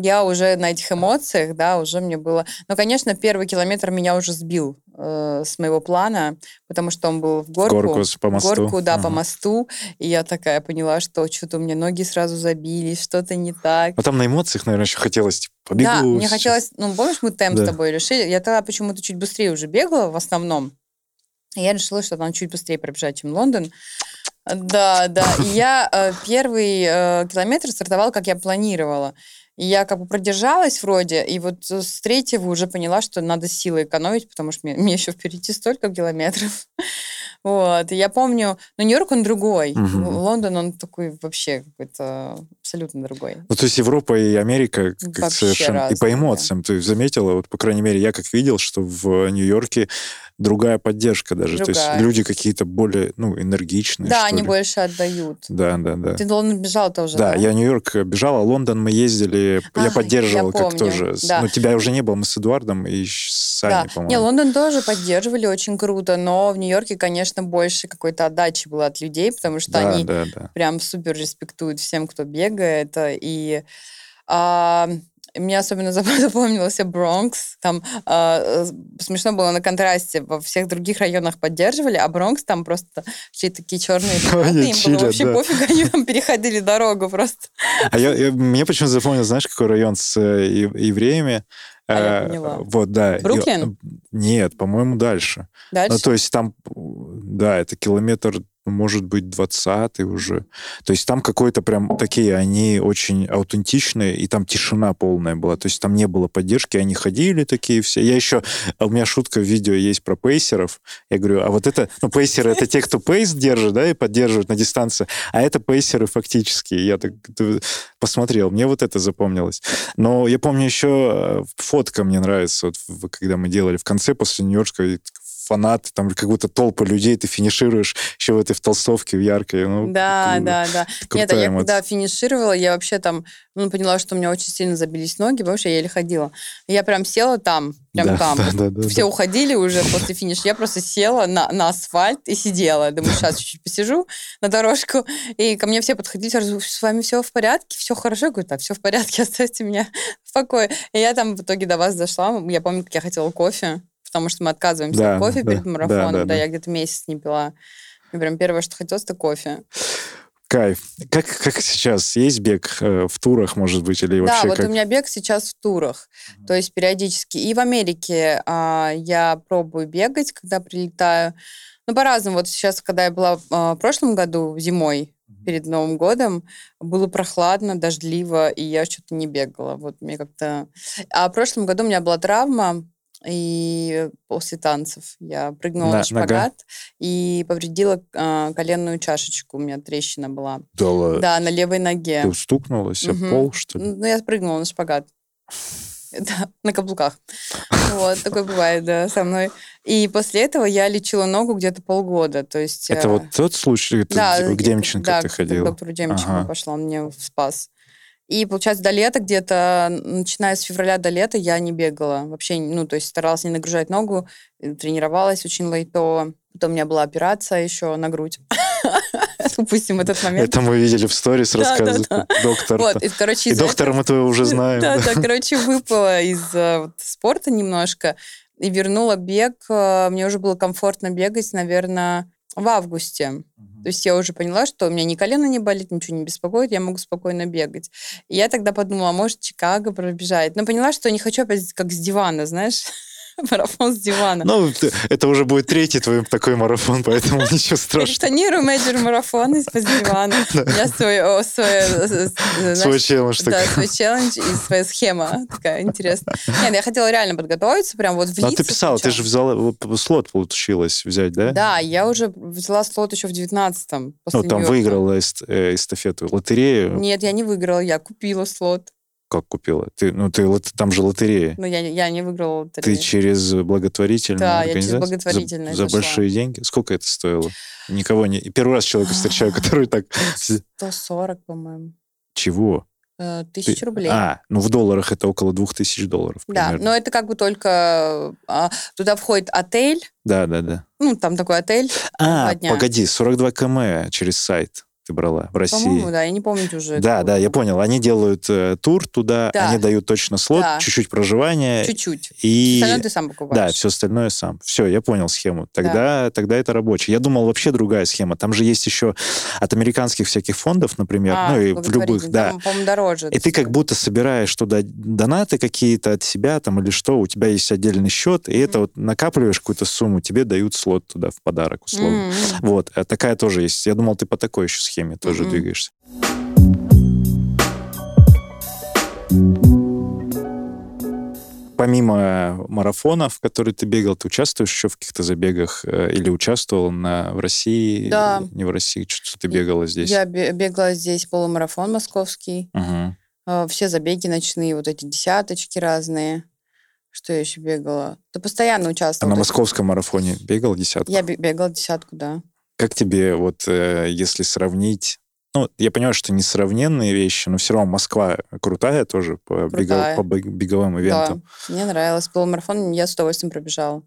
я уже на этих эмоциях, да, уже мне было... Ну, конечно, первый километр меня уже сбил э, с моего плана, потому что он был в горку. В горку по мосту. горку, да, ага. по мосту. И я такая поняла, что что-то у меня ноги сразу забились, что-то не так. А там на эмоциях, наверное, еще хотелось, типа, побегу. Да, мне хотелось... Ну, помнишь, мы темп да. с тобой решили? Я тогда почему-то чуть быстрее уже бегала в основном. И я решила, что там чуть быстрее пробежать, чем Лондон. Да, да. И я э, первый э, километр стартовал, как я планировала. И я как бы продержалась вроде, и вот с третьего уже поняла, что надо силы экономить, потому что мне, мне еще впереди столько километров. Вот. И я помню, ну, Нью-Йорк, он другой. Угу. Лондон, он такой вообще какой-то абсолютно другой. Ну, то есть Европа и Америка как совершенно... Разные, и по эмоциям. Ты заметила, вот, по крайней мере, я как видел, что в Нью-Йорке другая поддержка даже. Другая. То есть люди какие-то более, ну, энергичные. Да, они ли. больше отдают. Да, да, да. Ты Лондон бежал тоже, да? Да, я Нью-Йорк бежал, а Лондон мы ездили, а, я поддерживал я как тоже. Да. Ну, тебя уже не было, мы с Эдуардом и с Аней, да. по-моему. Не, Лондон тоже поддерживали очень круто, но в Нью-Йорке, конечно, больше какой-то отдачи было от людей, потому что да, они да, да. прям супер респектуют всем, кто бегает, и а, мне особенно запомнился Бронкс. Там э, смешно было на контрасте. Во всех других районах поддерживали, а Бронкс там просто все такие черные ребята. Им чили, было вообще да. пофиг, они там переходили дорогу просто. А я, я, мне почему-то запомнил, знаешь, какой район с э, евреями? А я э, поняла. Вот, да. Бруклин? Нет, по-моему, дальше. Дальше? Ну, то есть там, да, это километр может быть, 20 уже. То есть там какой-то прям такие, они очень аутентичные, и там тишина полная была. То есть там не было поддержки, они ходили такие все. Я еще... А у меня шутка в видео есть про пейсеров. Я говорю, а вот это... Ну, пейсеры — это те, кто пейс держит, да, и поддерживает на дистанции. А это пейсеры фактически. Я так посмотрел. Мне вот это запомнилось. Но я помню еще э, фотка мне нравится, вот, когда мы делали в конце после Нью-Йоркской фанаты, там как будто толпа людей, ты финишируешь еще в этой в толстовке, в яркой. Ну, да, да, да. Нет, а я когда финишировала, я вообще там ну, поняла, что у меня очень сильно забились ноги, что я еле ходила. Я прям села там, прям да, там. Да, да, да, Все да. уходили уже после финиша. Я просто села на, на асфальт и сидела. Думаю, сейчас чуть-чуть посижу на дорожку. И ко мне все подходили, сразу, с вами все в порядке? Все хорошо? Я говорю, да, все в порядке, оставьте меня в покое. И я там в итоге до вас дошла. Я помню, как я хотела кофе потому что мы отказываемся да, от кофе да, перед марафоном. Да, да, да, я где-то месяц не пила. Мне прям первое, что хотелось, это кофе. Кайф. Как, как сейчас? Есть бег э, в турах, может быть, или вообще? Да, вот как... у меня бег сейчас в турах, mm-hmm. то есть периодически. И в Америке э, я пробую бегать, когда прилетаю. Ну, по-разному. Вот сейчас, когда я была э, в прошлом году зимой, перед Новым годом было прохладно, дождливо, и я что-то не бегала. Вот мне как-то... А в прошлом году у меня была травма, и после танцев я прыгнула на, на шпагат нога? и повредила э, коленную чашечку. У меня трещина была. Да, ладно? Да, на левой ноге. Ты стукнулась угу. об пол, что ли? Ну, я прыгнула на шпагат. Да, на каблуках. Вот, такое бывает, да, со мной. И после этого я лечила ногу где-то полгода, то есть... Это э... вот тот случай, да, к Демченко да, ты ходила? Да, к доктору Демченко ага. пошла, он мне спас. И, получается, до лета где-то, начиная с февраля до лета, я не бегала. Вообще, ну, то есть старалась не нагружать ногу, э, тренировалась очень лайтово. Потом у меня была операция еще на грудь. Упустим этот момент. Это мы видели в сторис, рассказывает доктор. Вот, и, короче, и доктора мы твоего уже знаем. Да, да, короче, выпала из э, спорта немножко и вернула бег. Э, мне уже было комфортно бегать, наверное, в августе. То есть я уже поняла, что у меня ни колено не болит, ничего не беспокоит, я могу спокойно бегать. И я тогда подумала, а может, Чикаго пробежать. Но поняла, что не хочу опять как с дивана, знаешь. марафон с дивана. Ну, это уже будет третий твой такой марафон, поэтому ничего страшного. Тонируем major марафон из дивана. Меня свой, свой, свой челлендж. Да, свой челлендж и своя схема такая интересная. Нет, я хотела реально подготовиться, прям вот влиться. А ты писала, ты же взяла, слот получилось взять, да? Да, я уже взяла слот еще в 19-м. Ну, там выиграла э, эстафету, лотерею. Нет, я не выиграла, я купила слот. Как купила? Ты, ну, ты, там же лотерея. Ну, я, я не выиграла лотерею. Ты через благотворительную да, организацию? я через благотворительную За, за большие деньги? Сколько это стоило? Никого не... Первый раз человека встречаю, который так... 140, по-моему. Чего? Э, тысяч рублей. А, ну в долларах это около двух тысяч долларов. Примерно. Да, но это как бы только... А, туда входит отель. Да, да, да. Ну, там такой отель. А, погоди, 42 км через сайт ты брала в России. По-моему, да, я не помню уже. Да, да, я понял. Они делают э, тур туда, да. они дают точно слот, да. чуть-чуть проживания. Чуть-чуть. И... Остальное ты сам покупаешь. Да, все остальное сам. Все, я понял схему. Тогда, да. тогда это рабочий. Я думал, вообще другая схема. Там же есть еще от американских всяких фондов, например, а, ну и в любых, да. по-моему, дороже. И ты как будто собираешь туда донаты какие-то от себя там или что, у тебя есть отдельный счет, и mm-hmm. это вот накапливаешь какую-то сумму, тебе дают слот туда в подарок, условно. Mm-hmm. Вот, а такая тоже есть. Я думал, ты по такой еще схеме тоже mm-hmm. двигаешься. помимо марафонов, в которые ты бегал, ты участвуешь еще в каких-то забегах э, или участвовал на, в России? Да. Не в России, что ты бегала здесь? Я бегала здесь полумарафон московский. Угу. Все забеги ночные, вот эти десяточки разные. Что я еще бегала? Ты постоянно участвовала. А на московском марафоне бегал десятку? Я бегала десятку, да. Как тебе, вот э, если сравнить ну, я понимаю, что несравненные вещи, но все равно Москва крутая тоже по, крутая. Бегов, по беговым ивентам. Да, мне нравилось. Полумарафон я с удовольствием пробежала.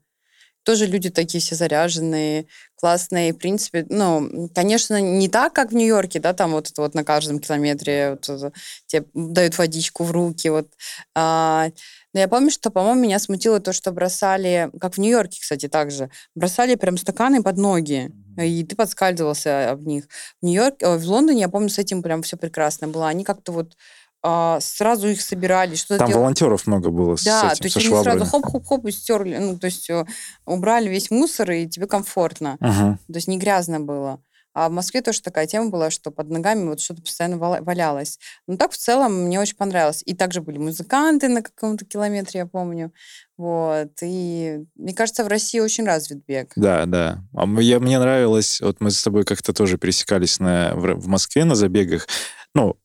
Тоже люди такие все заряженные, классные. В принципе, ну, конечно, не так, как в Нью-Йорке, да, там вот это вот на каждом километре вот, тебе дают водичку в руки, вот. А, но я помню, что, по-моему, меня смутило то, что бросали, как в Нью-Йорке, кстати, также, бросали прям стаканы под ноги и ты подскальзывался об них. В Нью-Йорке, в Лондоне, я помню, с этим прям все прекрасно было. Они как-то вот а, сразу их собирали. Что Там делали. волонтеров много было да, с этим, то есть они швабрами. сразу хоп-хоп-хоп и стерли, ну, то есть э, убрали весь мусор, и тебе комфортно. Uh-huh. То есть не грязно было. А в Москве тоже такая тема была, что под ногами вот что-то постоянно валялось. Но так в целом мне очень понравилось. И также были музыканты на каком-то километре, я помню. Вот. И мне кажется, в России очень развит бег. Да, да. А я, мне нравилось, вот мы с тобой как-то тоже пересекались на, в, в Москве на забегах. Ну,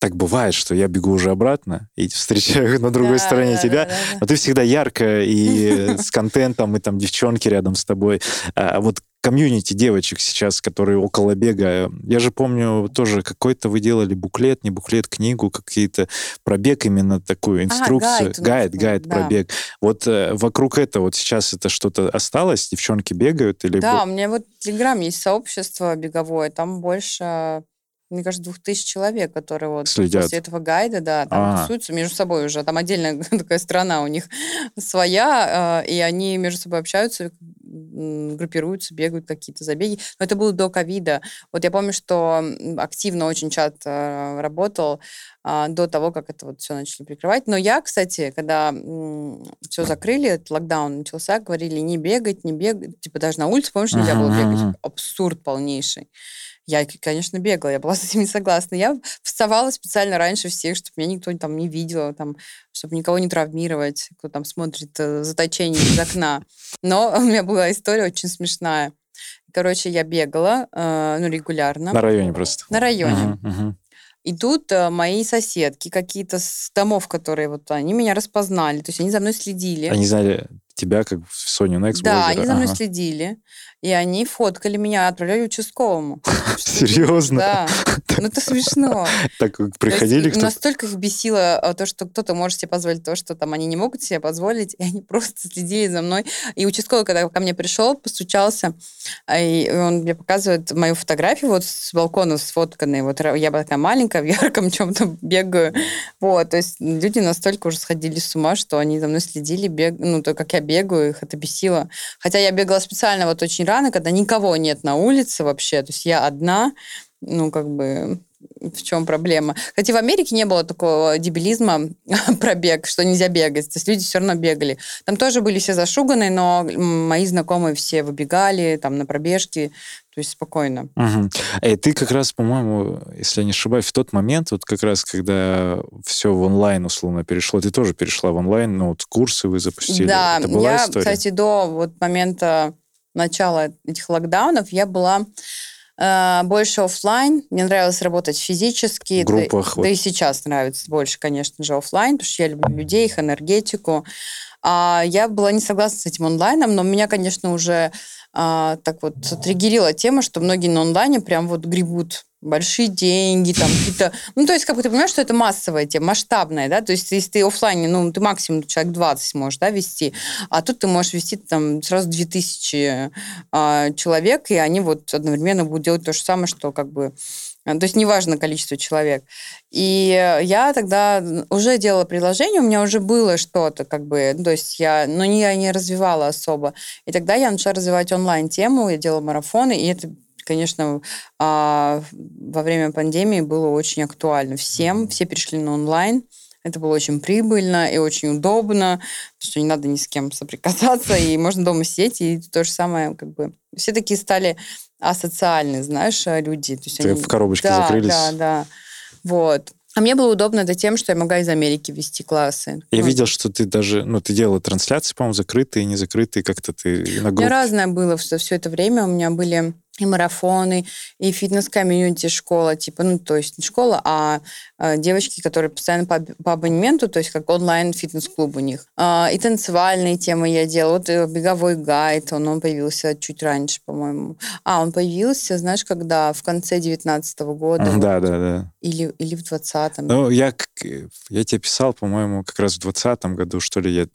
так бывает, что я бегу уже обратно и встречаю на другой да, стороне да, тебя, да, да, но ты всегда ярко и с контентом, и там девчонки рядом с тобой. А вот комьюнити девочек сейчас, которые около бега. Я же помню, тоже какой-то вы делали буклет, не буклет, книгу, какие-то пробег именно такую, инструкцию. А, гайд, гайд, гайд да. пробег. Вот э, вокруг этого вот сейчас это что-то осталось? Девчонки бегают? Или... Да, у меня вот в Телеграм есть сообщество беговое, там больше мне кажется, двух тысяч человек, которые вот Следят. после этого гайда, да, там а. тусуются между собой уже. Там отдельная такая страна у них своя, э, и они между собой общаются, группируются, бегают какие-то забеги. Но это было до ковида. Вот я помню, что активно очень чат э, работал а, до того, как это вот все начали прикрывать. Но я, кстати, когда все закрыли, локдаун начался, говорили не бегать, не бегать. Типа даже на улице, помнишь, нельзя было бегать. Абсурд полнейший. Я, конечно, бегала, я была с этим не согласна. Я вставала специально раньше всех, чтобы меня никто там не видел, там, чтобы никого не травмировать, кто там смотрит э, заточение из окна. Но у меня была история очень смешная. Короче, я бегала, э, ну, регулярно. На районе просто? На районе. И тут э, мои соседки какие-то с домов, которые вот, они меня распознали, то есть они за мной следили. Они знали тебя как Соню Next Да, они за мной ага. следили. И они фоткали меня, отправляли участковому. Серьезно? Да. Ну, это смешно. Так приходили кто Настолько их бесило а, то, что кто-то может себе позволить то, что там они не могут себе позволить, и они просто следили за мной. И участковый, когда ко мне пришел, постучался, а, и он мне показывает мою фотографию вот с балкона сфотканной. Вот я такая маленькая, в ярком чем-то бегаю. Вот, то есть люди настолько уже сходили с ума, что они за мной следили, бег... ну, то, как я бегаю, их это бесило. Хотя я бегала специально вот очень рано, когда никого нет на улице вообще, то есть я одна, ну, как бы, в чем проблема? Хотя в Америке не было такого дебилизма про бег, что нельзя бегать. То есть люди все равно бегали. Там тоже были все зашуганы, но мои знакомые все выбегали там на пробежки, то есть спокойно. Угу. И ты как раз, по-моему, если я не ошибаюсь, в тот момент, вот как раз, когда все в онлайн условно перешло, ты тоже перешла в онлайн, ну вот курсы вы запустили. Да, Это была я, история? кстати, до вот момента начала этих локдаунов я была э, больше офлайн. Мне нравилось работать физически. В группах. Да, вот. да и сейчас нравится больше, конечно же, офлайн, потому что я люблю людей, их энергетику. А я была не согласна с этим онлайном, но меня, конечно, уже а, так вот триггерила тема, что многие на онлайне прям вот гребут большие деньги, там какие-то... Ну, то есть, как бы ты понимаешь, что это массовая тема, масштабная, да? То есть, если ты офлайне, ну, ты максимум человек 20 можешь, да, вести, а тут ты можешь вести там сразу 2000 а, человек, и они вот одновременно будут делать то же самое, что как бы... То есть неважно количество человек. И я тогда уже делала приложение, у меня уже было что-то, как бы, ну, то есть я, но не, я не развивала особо. И тогда я начала развивать онлайн-тему, я делала марафоны, и это конечно, а, во время пандемии было очень актуально всем. Все перешли на онлайн. Это было очень прибыльно и очень удобно, потому что не надо ни с кем соприкасаться, и можно дома сидеть, и то же самое, как бы... Все такие стали асоциальные, знаешь, люди. То есть они... В коробочке да, закрылись. Да, да. Вот. А мне было удобно это тем, что я могла из Америки вести классы. Я ну, видел, что ты даже, ну, ты делала трансляции, по-моему, закрытые, не закрытые, как-то ты на группе. У меня разное было все, все это время. У меня были и марафоны, и фитнес-комьюнити школа, типа, ну, то есть не школа, а э, девочки, которые постоянно по, по абонементу, то есть как онлайн-фитнес-клуб у них. Э, и танцевальные темы я делала. Вот э, беговой гайд, он, он появился чуть раньше, по-моему. А, он появился, знаешь, когда? В конце 19 -го года. Да, вот, да, да. Или, или в 20-м. Ну, я, я тебе писал, по-моему, как раз в 20 году, что ли, я,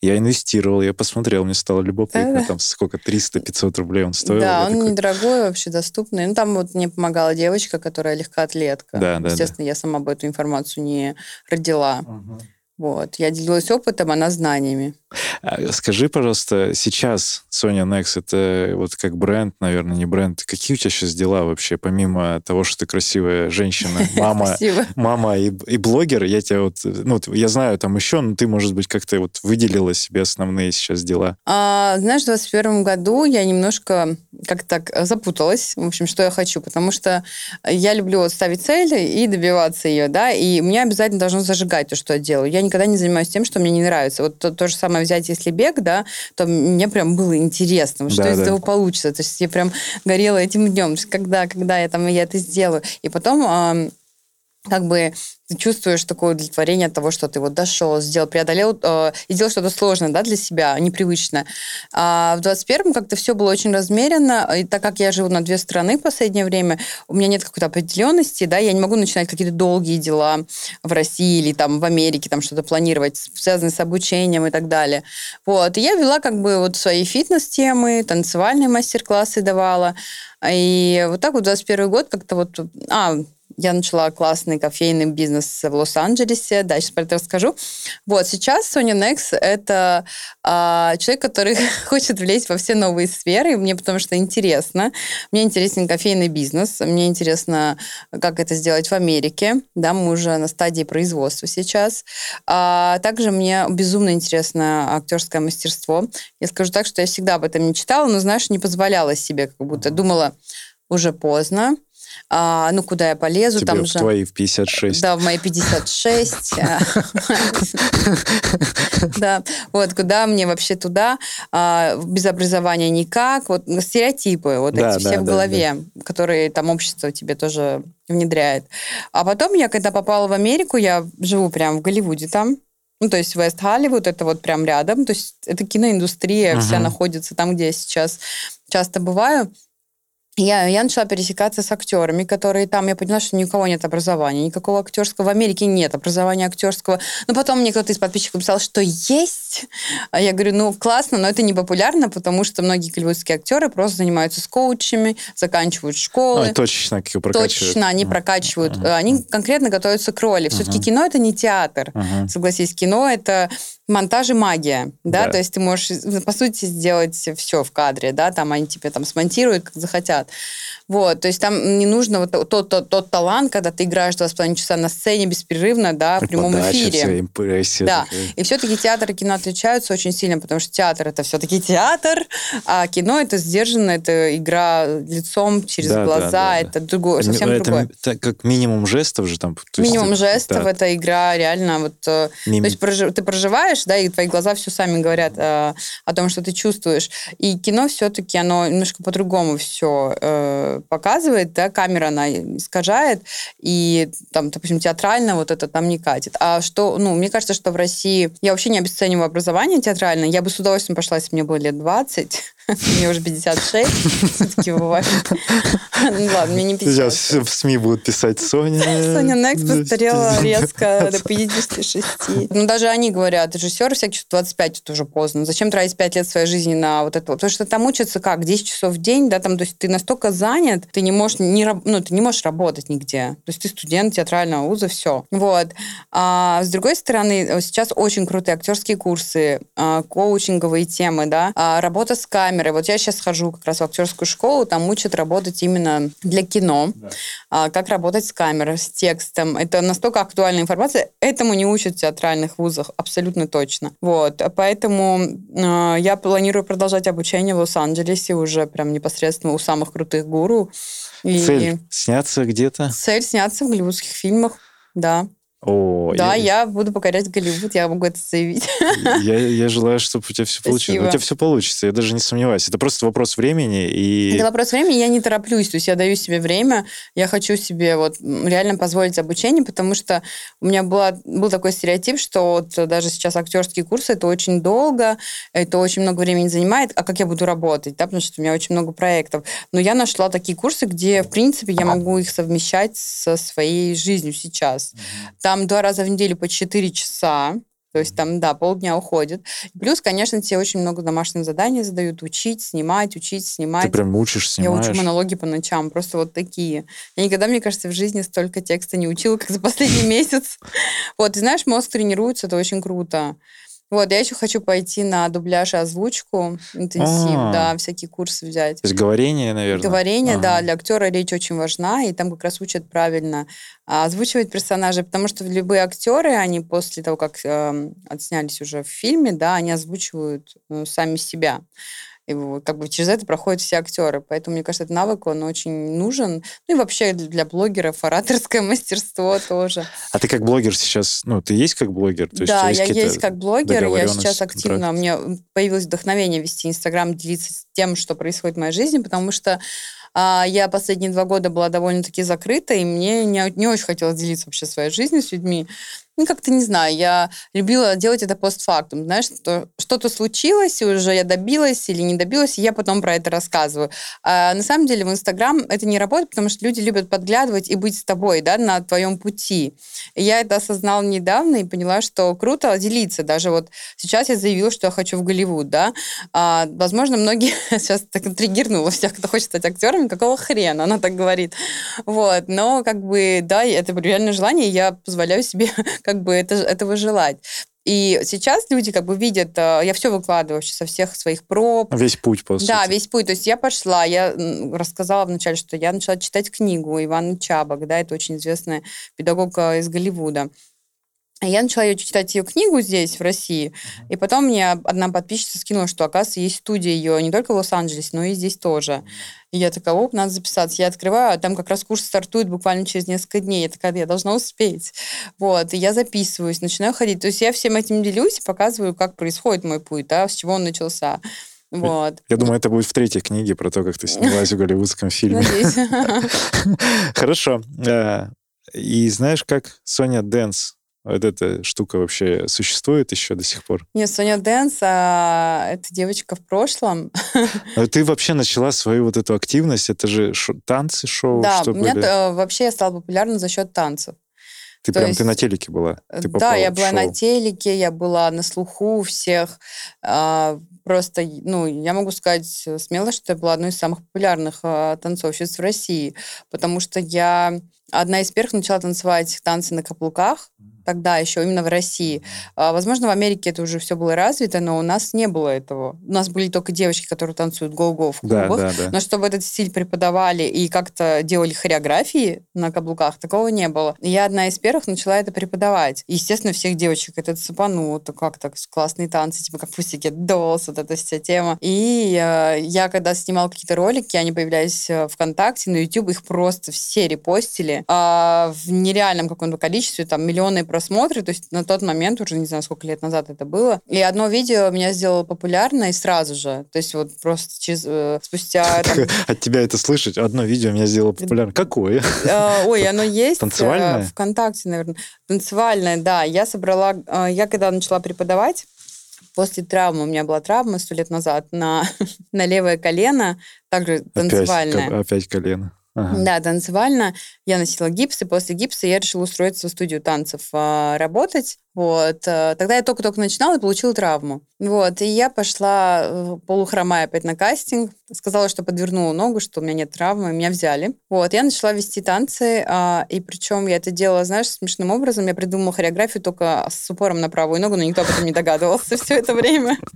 я инвестировал, я посмотрел, мне стало любопытно, да, там сколько, 300-500 рублей он стоил. Да, он недорогой дорогой, вообще доступный. Ну, там вот мне помогала девочка, которая легкоатлетка. Да, да, Естественно, да. я сама бы эту информацию не родила. Угу. Вот. Я делилась опытом, она знаниями. А, скажи, пожалуйста, сейчас Sony Next это вот как бренд, наверное, не бренд. Какие у тебя сейчас дела вообще, помимо того, что ты красивая женщина, мама, мама и, и блогер? Я тебя вот, ну, я знаю там еще, но ты, может быть, как-то вот выделила себе основные сейчас дела. А, знаешь, в 2021 году я немножко как так запуталась, в общем, что я хочу, потому что я люблю вот ставить цели и добиваться ее, да, и мне обязательно должно зажигать то, что я делаю. Я никогда не занимаюсь тем, что мне не нравится. Вот то, то же самое взять, если бег, да, то мне прям было интересно, что да, из да. этого получится. То есть я прям горела этим днем, когда, когда я там я это сделаю. И потом как бы ты чувствуешь такое удовлетворение от того, что ты вот дошел, сделал, преодолел э, и сделал что-то сложное, да, для себя, непривычно. А в 21-м как-то все было очень размеренно, и так как я живу на две страны в последнее время, у меня нет какой-то определенности, да, я не могу начинать какие-то долгие дела в России или там в Америке, там что-то планировать, связанное с обучением и так далее. Вот, и я вела как бы вот свои фитнес-темы, танцевальные мастер-классы давала, и вот так вот 21 год как-то вот... А, я начала классный кофейный бизнес в Лос-Анджелесе. Дальше про это расскажу. Вот, сейчас Sony Next — это а, человек, который хочет влезть во все новые сферы, мне потому что интересно. Мне интересен кофейный бизнес, мне интересно, как это сделать в Америке. Да, мы уже на стадии производства сейчас. А, также мне безумно интересно актерское мастерство. Я скажу так, что я всегда об этом не читала, но, знаешь, не позволяла себе, как будто думала, уже поздно, а, ну, куда я полезу. Тебе там в же... твои в 56. Да, в мои 56. Да, вот, куда мне вообще туда, а, без образования никак, вот стереотипы вот эти все в голове, которые там общество тебе тоже внедряет. А потом я, когда попала в Америку, я живу прям в Голливуде там, ну, то есть Вест Холливуд, это вот прям рядом, то есть это киноиндустрия, вся находится там, где я сейчас часто бываю я, я начала пересекаться с актерами, которые там, я поняла, что ни у кого нет образования, никакого актерского в Америке нет, образования актерского. Но потом мне кто-то из подписчиков писал, что есть. А я говорю, ну, классно, но это не популярно, потому что многие голливудские актеры просто занимаются с коучами, заканчивают школы. Ну, точечно как прокачивают. Точно, они прокачивают. Uh-huh. Они конкретно готовятся к роли. Все-таки uh-huh. кино это не театр. Uh-huh. Согласись, кино это монтаж и магия, да? да, то есть ты можешь, по сути, сделать все в кадре, да, там они тебе там смонтируют, как захотят. Вот, то есть там не нужно вот тот, тот, тот талант, когда ты играешь два с половиной часа на сцене беспрерывно, да, в прямом подача, эфире. Вся импрессия. Да, такая. и все-таки театр и кино отличаются очень сильно, потому что театр это все-таки театр, а кино это сдержанно, это игра лицом через да, глаза, да, да, это другое, совсем это, другое. Это как минимум жестов же там. Минимум есть, жестов, да. это игра реально вот, э, Мим... то есть ты проживаешь читаешь, да, и твои глаза все сами говорят э, о том, что ты чувствуешь. И кино все-таки, оно немножко по-другому все э, показывает, да, камера, она искажает, и там, допустим, театрально вот это там не катит. А что, ну, мне кажется, что в России, я вообще не обесцениваю образование театральное, я бы с удовольствием пошла, если мне было лет 20, мне уже 56, все-таки бывает. Ну ладно, мне не 50. Сейчас в СМИ будут писать Соня. Соня Некс постарела резко до 56. Ну даже они говорят, режиссеры всякие, что 25 это уже поздно. Зачем тратить 5 лет своей жизни на вот это? Потому что там учатся как? 10 часов в день, да, там, то есть ты настолько занят, ты не можешь, не, ну, ты не можешь работать нигде. То есть ты студент театрального вуза, все. Вот. А с другой стороны, сейчас очень крутые актерские курсы, а, коучинговые темы, да, а, работа с камерой. Вот я сейчас хожу как раз в актерскую школу, там учат работать именно для кино, да. А, как работать с камерой, с текстом. Это настолько актуальная информация. Этому не учат в театральных вузах, абсолютно точно. Вот. Поэтому я планирую продолжать обучение в Лос-Анджелесе уже прям непосредственно у самых крутых гуру. И... Цель сняться где-то? Цель сняться в голливудских фильмах, да. О, да, я... я буду покорять Голливуд, я могу это заявить. Я, я желаю, чтобы у тебя все получилось. У тебя все получится, я даже не сомневаюсь. Это просто вопрос времени. И... Это вопрос времени, я не тороплюсь. То есть я даю себе время, я хочу себе вот реально позволить обучение, потому что у меня была, был такой стереотип, что вот даже сейчас актерские курсы, это очень долго, это очень много времени занимает, а как я буду работать, да, потому что у меня очень много проектов. Но я нашла такие курсы, где, в принципе, я могу их совмещать со своей жизнью сейчас. Mm-hmm там два раза в неделю по 4 часа. То есть там, да, полдня уходит. Плюс, конечно, тебе очень много домашних заданий задают. Учить, снимать, учить, снимать. Ты прям учишь, снимаешь? Я учу монологи по ночам. Просто вот такие. Я никогда, мне кажется, в жизни столько текста не учила, как за последний месяц. Вот, и знаешь, мозг тренируется, это очень круто. Вот, я еще хочу пойти на дубляж и озвучку интенсив, А-а-а. да, всякие курсы взять. То есть говорение, наверное? Говорение, ага. да, для актера речь очень важна, и там как раз учат правильно а, озвучивать персонажей, потому что любые актеры, они после того, как э, отснялись уже в фильме, да, они озвучивают ну, сами себя. И как бы через это проходят все актеры. Поэтому, мне кажется, этот навык, он очень нужен. Ну и вообще для блогеров ораторское мастерство тоже. А ты как блогер сейчас, ну, ты есть как блогер? То есть да, я есть как блогер, я сейчас активно, у меня появилось вдохновение вести Инстаграм, делиться тем, что происходит в моей жизни, потому что а, я последние два года была довольно-таки закрыта, и мне не, не очень хотелось делиться вообще своей жизнью с людьми ну, как-то не знаю, я любила делать это постфактум, знаешь, что что-то случилось, и уже я добилась или не добилась, и я потом про это рассказываю. А на самом деле в Инстаграм это не работает, потому что люди любят подглядывать и быть с тобой, да, на твоем пути. И я это осознала недавно и поняла, что круто делиться. Даже вот сейчас я заявила, что я хочу в Голливуд, да. А, возможно, многие сейчас так триггернуло всех, кто хочет стать актером, какого хрена, она так говорит. Вот, но как бы, да, это реальное желание, я позволяю себе как бы это, этого желать. И сейчас люди как бы видят, э, я все выкладываю со всех своих проб. Весь путь, по Да, весь путь. То есть я пошла, я рассказала вначале, что я начала читать книгу Ивана Чабок, да, это очень известная педагогка из Голливуда. Я начала ее читать ее книгу здесь, в России, и потом мне одна подписчица скинула, что, оказывается, есть студия ее не только в Лос-Анджелесе, но и здесь тоже. И я такая, оп, надо записаться. Я открываю, а там как раз курс стартует буквально через несколько дней. Я такая, я должна успеть. Вот, и я записываюсь, начинаю ходить. То есть я всем этим делюсь и показываю, как происходит мой путь, да, с чего он начался. Вот. Я думаю, это будет в третьей книге про то, как ты снялась в голливудском фильме. Хорошо. Э, и знаешь, как Соня Dance вот эта штука вообще существует еще до сих пор? Нет, Соня Dance, а, это девочка в прошлом. А ты вообще начала свою вот эту активность, это же шо, танцы, шоу? Да, что меня были? вообще я стала популярна за счет танцев. Ты То прям, есть, ты на телеке была? Ты да, я была на телеке, я была на слуху у всех. А, просто, ну, я могу сказать смело, что я была одной из самых популярных а, танцовщиц в России, потому что я одна из первых начала танцевать танцы на каблуках, тогда еще именно в России. А, возможно, в Америке это уже все было развито, но у нас не было этого. У нас были только девочки, которые танцуют го-го в клубах. Да, да, да. Но чтобы этот стиль преподавали и как-то делали хореографии на каблуках, такого не было. Я одна из первых начала это преподавать. Естественно, всех девочек это цепануло, то как так классные танцы, типа как Pussycat Dolls, вот эта вся тема. И э, я, когда снимала какие-то ролики, они появлялись э, ВКонтакте, на YouTube, их просто все репостили. А в нереальном каком-то количестве, там миллионы просто просмотры, то есть на тот момент, уже не знаю, сколько лет назад это было, и одно видео меня сделало популярной сразу же, то есть вот просто через, э, спустя... От тебя это слышать, одно видео меня сделало популярным. Какое? Э, ой, оно есть. Танцевальное? ВКонтакте, наверное. Танцевальное, да. Я собрала... Я когда начала преподавать, после травмы, у меня была травма сто лет назад на, на левое колено, также танцевальное. Опять, опять колено. Ага. Да, танцевально. Я носила гипс, и после гипса я решила устроиться в студию танцев а, работать. Вот. Э, тогда я только-только начинала и получила травму. Вот. И я пошла э, полухромая опять на кастинг. Сказала, что подвернула ногу, что у меня нет травмы. Меня взяли. Вот. Я начала вести танцы. А, и причем я это делала, знаешь, смешным образом. Я придумала хореографию только с упором на правую ногу, но никто об этом не догадывался все это время.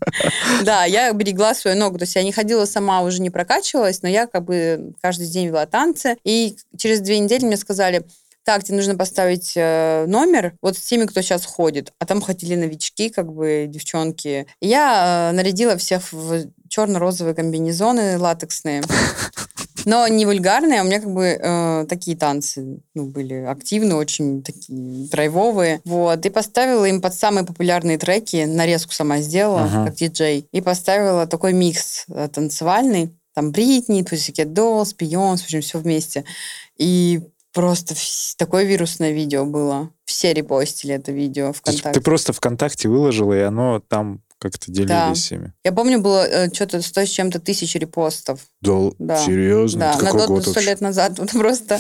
Да, я берегла свою ногу. То есть я не ходила сама, уже не прокачивалась, но я как бы каждый день вела танцы. И через две недели мне сказали, так, тебе нужно поставить э, номер вот с теми, кто сейчас ходит. А там ходили новички, как бы девчонки. я э, нарядила всех в черно-розовые комбинезоны латексные. Но не вульгарные, а у меня как бы э, такие танцы ну, были активные, очень такие драйвовые. Вот. И поставила им под самые популярные треки, нарезку сама сделала, uh-huh. как диджей. И поставила такой микс э, танцевальный. Там Бритни, Pussycat Dolls, Beyoncé, в общем, все вместе. И Просто такое вирусное видео было. Все репостили это видео ВКонтакте. Ты просто ВКонтакте выложила, и оно там как-то делились да. ими. Я помню, было э, что-то 100 с чем-то тысяч репостов. Да, да. серьезно? Да, Это на тот сто лет назад. Вот просто.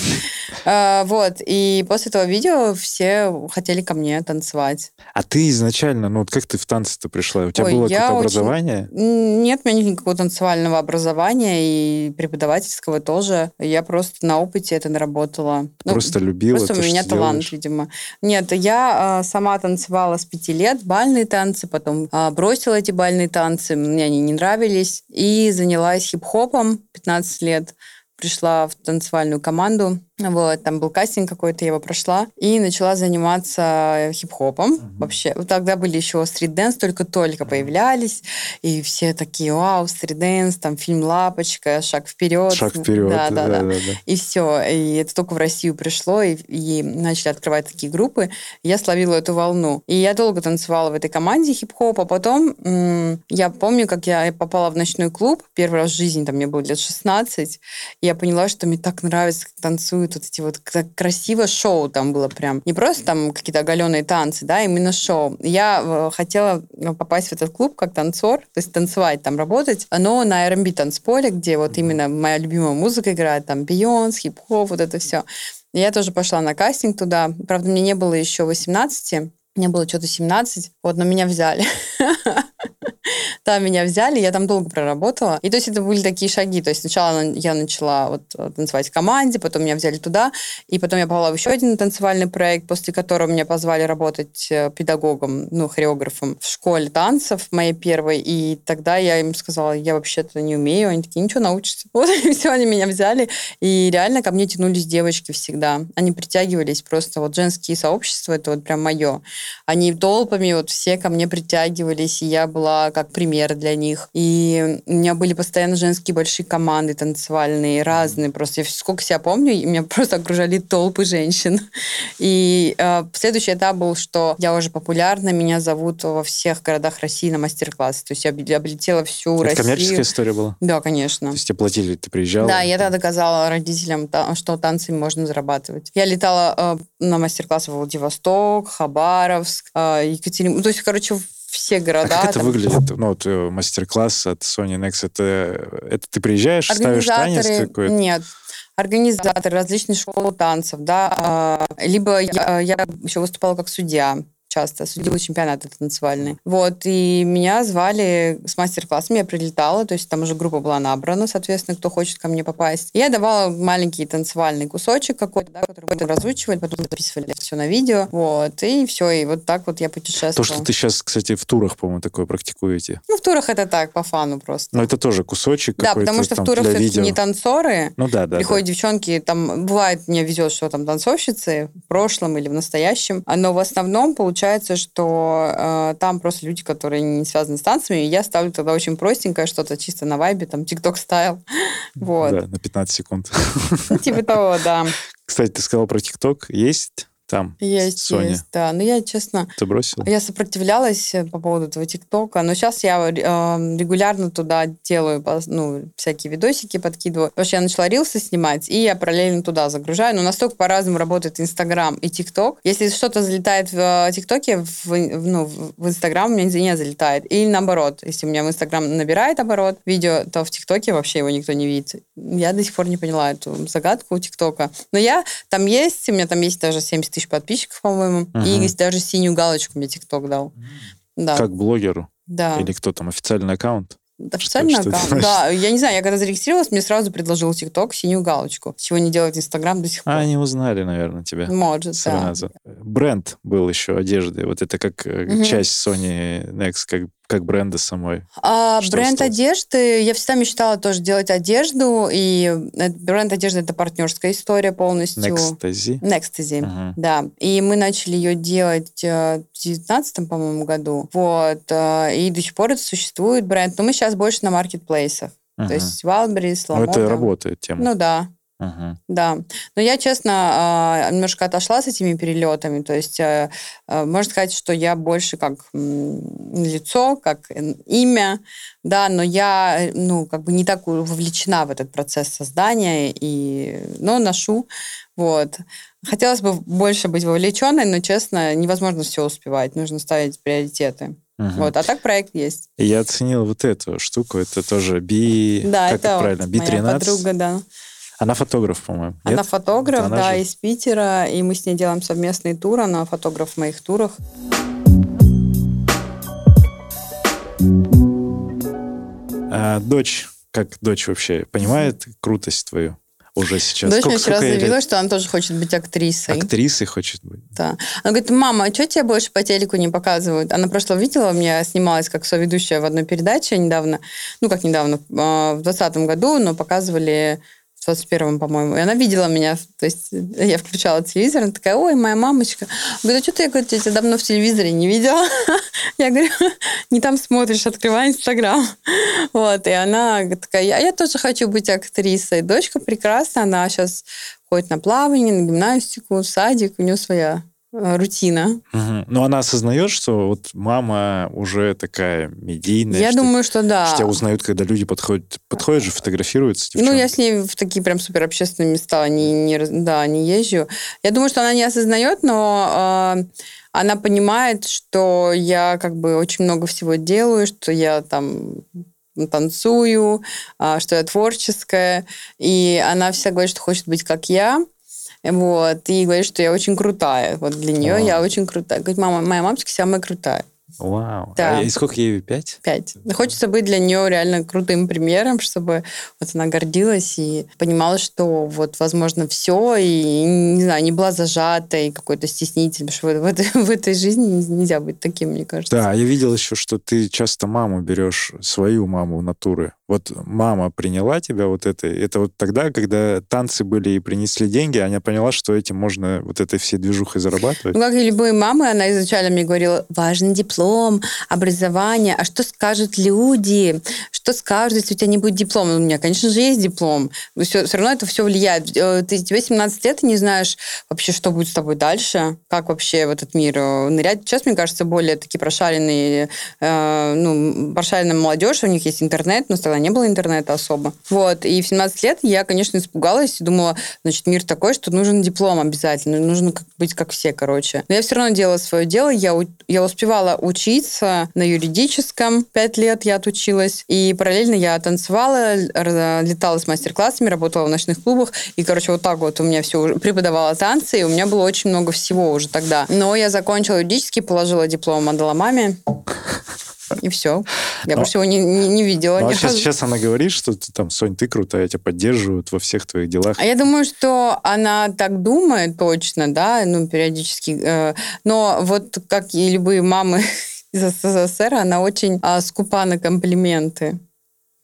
Э, вот. И после этого видео все хотели ко мне танцевать. А ты изначально, ну вот как ты в танцы-то пришла? У тебя было какое-то образование? Нет, у меня никакого танцевального образования и преподавательского тоже. Я просто на опыте это наработала. Ну, просто любила Просто у меня талант, видимо. Нет, я э, сама танцевала с пяти лет, бальные танцы, потом э, бросила эти бальные танцы, мне они не нравились, и занялась хип-хопом 15 лет пришла в танцевальную команду. Вот, там был кастинг какой-то, я его прошла. И начала заниматься хип-хопом. Uh-huh. Вообще, вот тогда были еще street dance, только-только появлялись. И все такие, вау, street dance, там фильм «Лапочка», «Шаг вперед». «Шаг вперед», да, да, да. да. да. И все. И это только в Россию пришло, и, и начали открывать такие группы. Я словила эту волну. И я долго танцевала в этой команде хип-хопа. Потом м- я помню, как я попала в ночной клуб. Первый раз в жизни, там мне было лет 16. И я поняла, что мне так нравится, как танцуют вот эти вот красиво шоу там было прям. Не просто там какие-то оголенные танцы, да, именно шоу. Я э, хотела э, попасть в этот клуб как танцор, то есть танцевать там, работать, но на R&B танцполе, где вот именно моя любимая музыка играет, там Бейонс, хип-хоп, вот это все. Я тоже пошла на кастинг туда. Правда, мне не было еще 18, мне было что-то 17, вот, но меня взяли. Там меня взяли, я там долго проработала. И то есть это были такие шаги. То есть сначала я начала вот э, танцевать в команде, потом меня взяли туда, и потом я попала в еще один танцевальный проект, после которого меня позвали работать э, педагогом, ну, хореографом в школе танцев моей первой. И тогда я им сказала, я вообще-то не умею. Они такие, ничего, научишься. Вот, и все, они меня взяли. И реально ко мне тянулись девочки всегда. Они притягивались просто. Вот женские сообщества, это вот прям мое. Они толпами вот все ко мне притягивались, и я была как пример для них. И у меня были постоянно женские большие команды танцевальные, разные. Просто я сколько себя помню, меня просто окружали толпы женщин. И э, следующий этап был, что я уже популярна, меня зовут во всех городах России на мастер-класс. То есть я облетела всю Это Россию. коммерческая история была? Да, конечно. То есть тебе платили, ты приезжала? Да, я тогда доказала родителям, что танцами можно зарабатывать. Я летала э, на мастер-классы в Владивосток, Хабаровск, э, Екатеринбург. То есть, короче, все города. А как это там... выглядит? Ну, вот э, мастер-класс от Sony Next, это, это ты приезжаешь, ставишь танец какой-то? Нет, организаторы различных школ танцев, да, а, либо я, я еще выступала как судья часто, судила чемпионаты танцевальные. Вот, и меня звали с мастер-классами, я прилетала, то есть там уже группа была набрана, соответственно, кто хочет ко мне попасть. И я давала маленький танцевальный кусочек какой-то, да, который мы разучивали, потом записывали все на видео, вот, и все, и вот так вот я путешествовала. То, что ты сейчас, кстати, в турах, по-моему, такое практикуете. Ну, в турах это так, по фану просто. Но это тоже кусочек Да, потому что там, в турах все не танцоры. Ну да, да. Приходят да. девчонки, там, бывает, мне везет, что там танцовщицы в прошлом или в настоящем, но в основном, получается, получается, что э, там просто люди, которые не связаны с танцами, и я ставлю тогда очень простенькое что-то чисто на вайбе, там, TikTok стайл. Вот. Да, на 15 секунд. Ну, типа того, да. Кстати, ты сказал про TikTok. Есть там, есть, Соня. есть, да. Но я, честно... Ты бросила? Я сопротивлялась э, по поводу этого ТикТока, но сейчас я э, регулярно туда делаю ну, всякие видосики, подкидываю. Потому что я начала рилсы снимать, и я параллельно туда загружаю. Но настолько по-разному работает Инстаграм и ТикТок. Если что-то залетает в э, ТикТоке, в, ну, в Инстаграм у меня не залетает. Или наоборот, если у меня в Инстаграм набирает оборот видео, то в ТикТоке вообще его никто не видит. Я до сих пор не поняла эту загадку у ТикТока. Но я там есть, у меня там есть даже 70 тысяч подписчиков, по-моему, угу. и даже синюю галочку мне ТикТок дал. Да. Как блогеру? Да. Или кто там, официальный аккаунт? Официальный что, аккаунт. Что да, я не знаю, я когда зарегистрировалась, мне сразу предложил ТикТок синюю галочку. Чего не делает Инстаграм до сих пор. А, они узнали, наверное, тебя. Может, сразу. да. Бренд был еще одежды. Вот это как угу. часть Sony Next, как как бренда самой? А, бренд осталось? одежды, я всегда мечтала тоже делать одежду, и бренд одежды это партнерская история полностью. Nextasy? Nextasy, uh-huh. да. И мы начали ее делать э, в 2019, по-моему, году. Вот. Э, и до сих пор это существует бренд, но мы сейчас больше на маркетплейсах. Uh-huh. То есть Wildberries, Lamotta. Ну, это работает тема. Ну да, Ага. Да. Но я, честно, а, немножко отошла с этими перелетами. То есть, э, э, можно сказать, что я больше как лицо, как имя, да, но я, ну, как бы не так вовлечена в этот процесс создания, и, но ношу, вот. Хотелось бы больше быть вовлеченной, но, честно, невозможно все успевать. Нужно ставить приоритеты. Угу. Вот, а так проект есть. Я оценил вот эту штуку. Это тоже би... Да, как это правильно? Би-13? моя подруга, да. Она фотограф, по-моему. Она Нет? фотограф, она да, же... из Питера, и мы с ней делаем совместный тур. Она фотограф в моих турах. А, дочь, как дочь вообще понимает крутость твою? уже сейчас. Дочь мне вчера заявила, что она тоже хочет быть актрисой. Актрисой хочет быть? Да. Она говорит, мама, а что тебе больше по телеку не показывают? Она прошло видела, меня снималась как соведущая в одной передаче недавно, ну как недавно, а, в 2020 году, но показывали в 21-м, по-моему. И она видела меня. То есть я включала телевизор, она такая, ой, моя мамочка. Говорю, а что ты, я говорю, тебя давно в телевизоре не видела. Я говорю, не там смотришь, открывай Инстаграм. Вот, и она такая, я, я тоже хочу быть актрисой. Дочка прекрасная, она сейчас ходит на плавание, на гимнастику, в садик, у нее своя рутина. Угу. Но она осознает, что вот мама уже такая медийная. Я что, думаю, что да. Что тебя узнают, когда люди подходят, подходят же, фотографируются. Ну, я с ней в такие прям супер общественные места не, не, да, не езжу. Я думаю, что она не осознает, но э, она понимает, что я как бы очень много всего делаю, что я там танцую, а, что я творческая, и она всегда говорит, что хочет быть как я, вот, и говорит, что я очень крутая. Вот для нее Вау. я очень крутая. Говорит, мама, моя мамочка самая крутая. Вау. Да. А и сколько ей? Пять? Пять. Хочется быть для нее реально крутым примером, чтобы вот она гордилась и понимала, что вот возможно все, и, не знаю, не была зажатой, какой-то стеснительной, потому что в, этой, в этой жизни нельзя быть таким, мне кажется. Да, я видел еще, что ты часто маму берешь, свою маму натуры. Вот мама приняла тебя вот это. Это вот тогда, когда танцы были и принесли деньги, она поняла, что этим можно вот этой всей движухой зарабатывать. Ну, как и любые мамы, она изначально мне говорила, важен диплом, диплом, образование, а что скажут люди, что скажут, если у тебя не будет диплома? У меня, конечно же, есть диплом. Все, все равно это все влияет. Э, ты, тебе 17 лет, и не знаешь вообще, что будет с тобой дальше, как вообще в этот мир э, нырять. Сейчас, мне кажется, более такие прошаренные, э, ну, прошаренная молодежь, у них есть интернет, но тогда не было интернета особо. Вот, и в 17 лет я, конечно, испугалась и думала, значит, мир такой, что нужен диплом обязательно, нужно быть как все, короче. Но я все равно делала свое дело, я, я успевала учиться на юридическом. Пять лет я отучилась. И параллельно я танцевала, летала с мастер-классами, работала в ночных клубах. И, короче, вот так вот у меня все преподавала танцы, и у меня было очень много всего уже тогда. Но я закончила юридический, положила диплом, отдала маме. И все. Я больше его не, не, не видела. Ну, а сейчас, сейчас она говорит, что ты там, Сонь, ты крутая, тебя поддерживают во всех твоих делах. А я думаю, что она так думает точно, да, ну, периодически. Э, но вот как и любые мамы из СССР, она очень а, скупа на комплименты.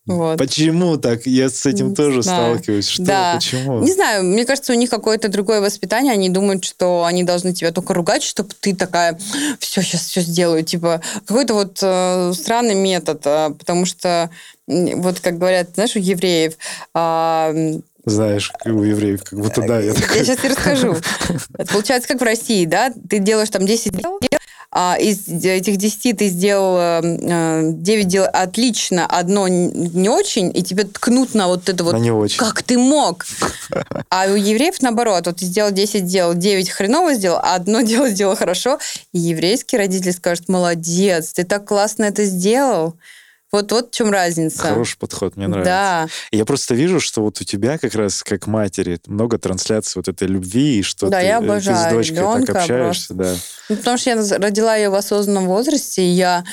Вот. Почему так? Я с этим тоже знаю. сталкиваюсь. Что? Да. Почему? Не знаю, мне кажется, у них какое-то другое воспитание. Они думают, что они должны тебя только ругать, чтобы ты такая, все, сейчас все сделаю. Типа, какой-то вот э, странный метод, э, потому что, вот как говорят, знаешь, у евреев, э, знаешь, у евреев, как будто да. Я, я сейчас тебе расскажу. получается, как в России, да? Ты делаешь там 10 дел, из этих 10 ты сделал 9 э, дел отлично, одно не очень, и тебе ткнут на вот это вот, не очень. как ты мог. А у евреев наоборот, вот ты сделал 10 дел, 9 хреново сделал, а одно дело сделал хорошо, и еврейский родитель скажет, молодец, ты так классно это сделал. Вот, вот в чем разница. Хороший подход, мне нравится. Да. я просто вижу, что вот у тебя как раз как матери много трансляций вот этой любви, и что да, ты, я обожаю ты с дочкой ребенка, так общаешься. Просто. Да. Ну, потому что я родила ее в осознанном возрасте, и я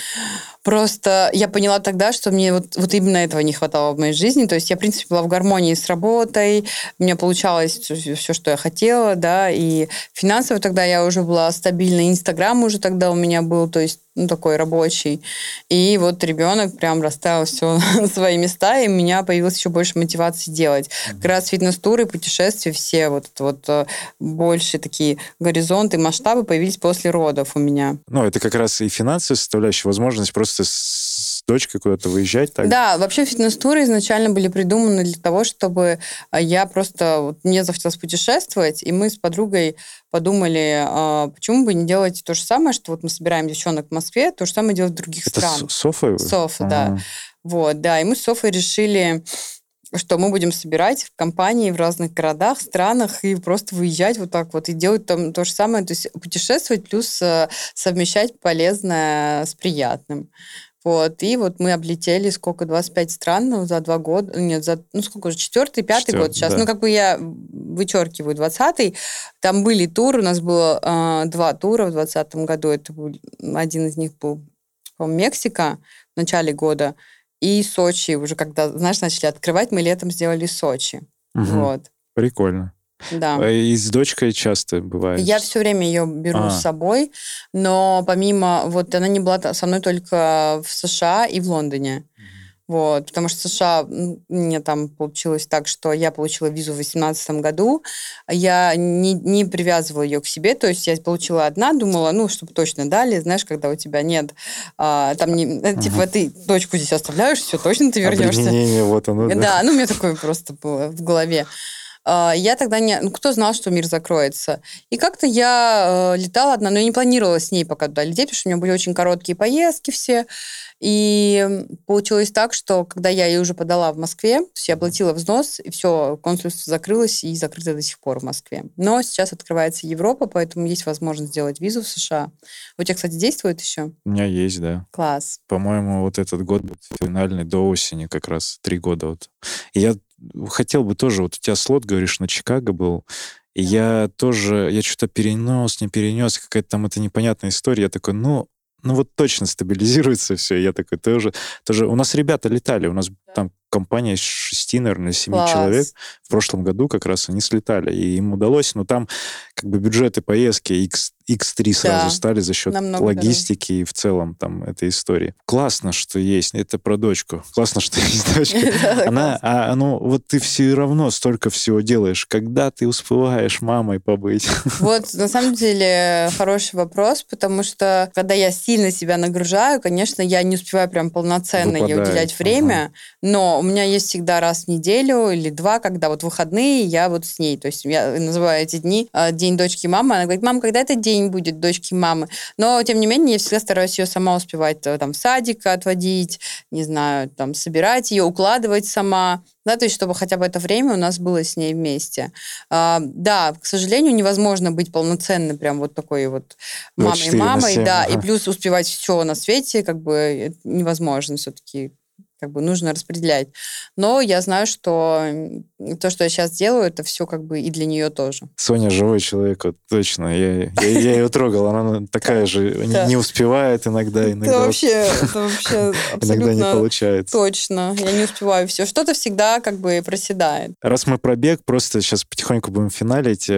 Просто я поняла тогда, что мне вот, вот именно этого не хватало в моей жизни. То есть я, в принципе, была в гармонии с работой, у меня получалось все, что я хотела, да, и финансово тогда я уже была стабильна, Инстаграм уже тогда у меня был, то есть ну, такой рабочий. И вот ребенок прям расставил все на свои места, и у меня появилось еще больше мотивации делать. Как раз фитнес-туры, путешествия, все вот, вот э, больше такие горизонты, масштабы появились после родов у меня. Ну, это как раз и финансовая составляющая, возможность просто дочкой куда-то выезжать. Так? Да, вообще фитнес-туры изначально были придуманы для того, чтобы э, я просто... Вот, мне захотелось путешествовать, и мы с подругой подумали, а, почему бы не делать то же самое, что вот мы собираем девчонок в Москве, то же самое делать в других Это странах. Софа? Софа, да. Вот, да, и мы с Софой решили что мы будем собирать в компании в разных городах, странах и просто выезжать вот так вот и делать там то же самое, то есть путешествовать плюс э, совмещать полезное с приятным. Вот, и вот мы облетели сколько, 25 стран ну, за два года, нет, за, ну сколько уже, четвертый, пятый Четвер... год сейчас. Да. Ну, как бы я вычеркиваю двадцатый. Там были туры, у нас было э, два тура в двадцатом году. Это был, один из них был, Мексика в начале года, и Сочи уже, когда, знаешь, начали открывать, мы летом сделали Сочи. Угу. Вот. Прикольно. Да. А и с дочкой часто бывает? Я все время ее беру а. с собой, но помимо... Вот она не была со мной только в США и в Лондоне. Вот, потому что США, мне там получилось так, что я получила визу в 2018 году, я не, не привязывала ее к себе, то есть я получила одна, думала, ну, чтобы точно дали, знаешь, когда у тебя нет, а, там, не, uh типа, ты дочку здесь оставляешь, все, точно ты вернешься. вот оно. Да. да, ну, у меня такое просто было в голове. А, я тогда не... Ну, кто знал, что мир закроется? И как-то я э, летала одна, но я не планировала с ней пока туда лететь, потому что у меня были очень короткие поездки все. И получилось так, что когда я ее уже подала в Москве, то есть я оплатила взнос, и все, консульство закрылось и закрыто до сих пор в Москве. Но сейчас открывается Европа, поэтому есть возможность сделать визу в США. У тебя, кстати, действует еще? У меня есть, да. Класс. По-моему, вот этот год будет финальный до осени как раз, три года вот. И я хотел бы тоже, вот у тебя слот, говоришь, на Чикаго был, и я тоже, я что-то перенес, не перенес, какая-то там это непонятная история. Я такой, ну, ну вот точно стабилизируется все. Я такой тоже, тоже... У нас ребята летали, у нас там компания из шести, наверное, семи человек. В прошлом году как раз они слетали, и им удалось, но там как бы бюджеты поездки X, X3 сразу да, стали за счет логистики дороже. и в целом там этой истории. Классно, что есть. Это про дочку. Классно, что есть дочка. Она, а, ну, вот ты все равно столько всего делаешь. Когда ты успеваешь мамой побыть? Вот, на самом деле, хороший вопрос, потому что, когда я сильно себя нагружаю, конечно, я не успеваю прям полноценно ей уделять время, но меня есть всегда раз в неделю или два, когда вот выходные, я вот с ней. То есть я называю эти дни а, день дочки мамы. Она говорит, мам, когда этот день будет дочки мамы? Но, тем не менее, я всегда стараюсь ее сама успевать э, там в садик отводить, не знаю, там собирать ее, укладывать сама да, то есть чтобы хотя бы это время у нас было с ней вместе. А, да, к сожалению, невозможно быть полноценной прям вот такой вот мамой-мамой, да, ага. и плюс успевать все на свете, как бы невозможно все-таки как бы нужно распределять. Но я знаю, что то, что я сейчас делаю, это все как бы и для нее тоже. Соня живой человек, вот, точно. Я, я, я ее трогал, она такая же, не успевает иногда. иногда это вообще, это вообще Иногда не получается. Точно, я не успеваю все. Что-то всегда как бы проседает. Раз мы пробег, просто сейчас потихоньку будем финалить.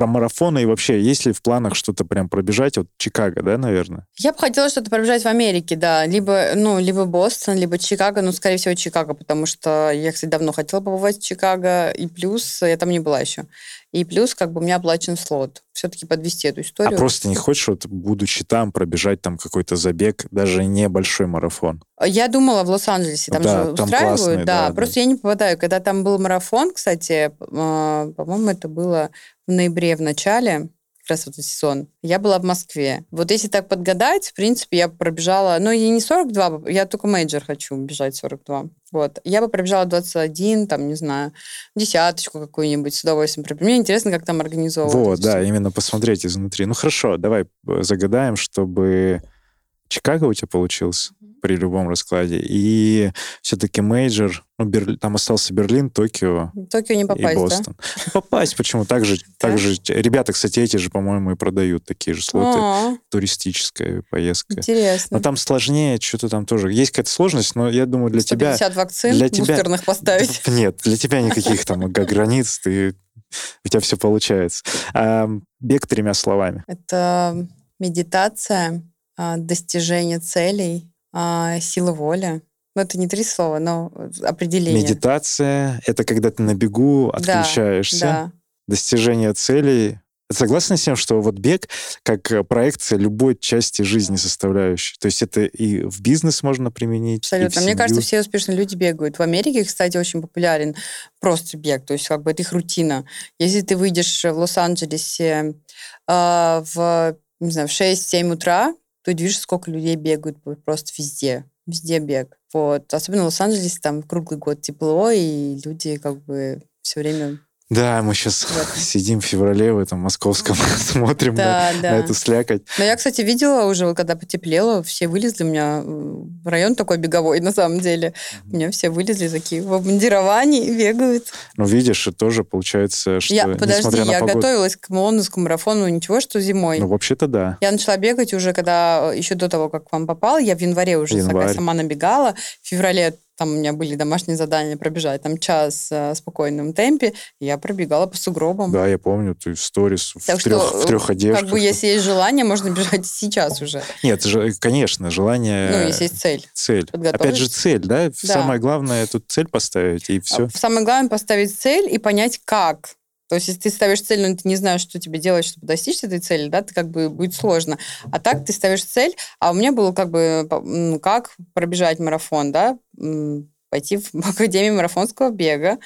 Про марафоны и вообще, есть ли в планах что-то прям пробежать? Вот Чикаго, да, наверное? Я бы хотела что-то пробежать в Америке, да. Либо, ну, либо Бостон, либо Чикаго. Ну, скорее всего, Чикаго, потому что я, кстати, давно хотела побывать в Чикаго. И плюс я там не была еще. И плюс как бы у меня оплачен слот. Все-таки подвести эту историю. А просто не хочешь, вот, будучи там, пробежать там какой-то забег, даже небольшой марафон? Я думала в Лос-Анджелесе, там да, же там устраивают, классные, да, да. Просто да. я не попадаю. Когда там был марафон, кстати, э, по-моему, это было в ноябре в начале, раз вот сезон, я была в Москве. Вот если так подгадать, в принципе, я пробежала, ну, и не 42, я только major хочу бежать 42. Вот. Я бы пробежала 21, там, не знаю, десяточку какую-нибудь с удовольствием. Мне интересно, как там организовывать. Вот, да, все. именно посмотреть изнутри. Ну, хорошо, давай э, загадаем, чтобы Чикаго у тебя получился при любом раскладе. И все-таки major, ну, Бер... там остался Берлин, Токио, Токио не попасть, и Бостон. Да? Ну, попасть, почему? Так же, так же, ребята, кстати, эти же, по-моему, и продают такие же слоты. А-а-а. Туристическая поездка. Интересно. Но там сложнее, что-то там тоже. Есть какая-то сложность, но я думаю, для 150 тебя... вакцин для тебя... поставить. Нет, для тебя никаких там границ, ты у тебя все получается. А, бег тремя словами. Это медитация, а, достижение целей, а, сила воли. Ну, это не три слова, но определение. Медитация — это когда ты на бегу отключаешься. Да, да. Достижение целей Согласна с тем, что вот бег как проекция любой части жизни составляющей? То есть это и в бизнес можно применить, Абсолютно. Мне кажется, все успешные люди бегают. В Америке, кстати, очень популярен просто бег. То есть как бы это их рутина. Если ты выйдешь в Лос-Анджелесе э, в, не знаю, в 6-7 утра, то видишь, сколько людей бегают просто везде. Везде бег. Вот. Особенно в Лос-Анджелесе там круглый год тепло, и люди как бы все время да, мы сейчас вот. сидим в феврале в этом московском, смотрим да, на, да. на эту слякоть. Но я, кстати, видела уже, когда потеплело, все вылезли. У меня район такой беговой, на самом деле. У меня все вылезли такие в обмундировании бегают. Ну, видишь, и тоже получается, что я, Подожди, я погоду... готовилась к лондонскому марафону, ничего, что зимой. Ну, вообще-то да. Я начала бегать уже, когда, еще до того, как к вам попал, я в январе уже Январь. сама набегала. В феврале там у меня были домашние задания пробежать там час э, в спокойном темпе, я пробегала по сугробам. Да, я помню, ты в сторис в, трех, в трех одеждах. Как бы, если есть желание, можно бежать сейчас уже. Нет, же, конечно, желание... Ну, если есть цель. Цель. Опять же, цель, да? да? Самое главное тут цель поставить, и все. Самое главное поставить цель и понять, как. То есть, если ты ставишь цель, но ты не знаешь, что тебе делать, чтобы достичь этой цели, да, ты как бы будет сложно. А так ты ставишь цель, а у меня было как бы, как пробежать марафон, да, пойти в Академию марафонского бега.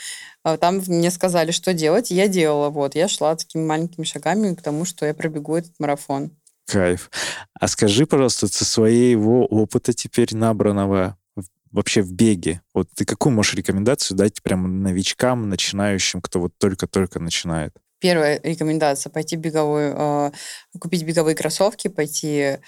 А там мне сказали, что делать, и я делала. Вот, я шла такими маленькими шагами к тому, что я пробегу этот марафон. Кайф. А скажи, пожалуйста, со своего опыта теперь набранного вообще в беге, вот ты какую можешь рекомендацию дать прям новичкам, начинающим, кто вот только-только начинает? Первая рекомендация пойти беговую, э, купить беговые кроссовки, пойти э,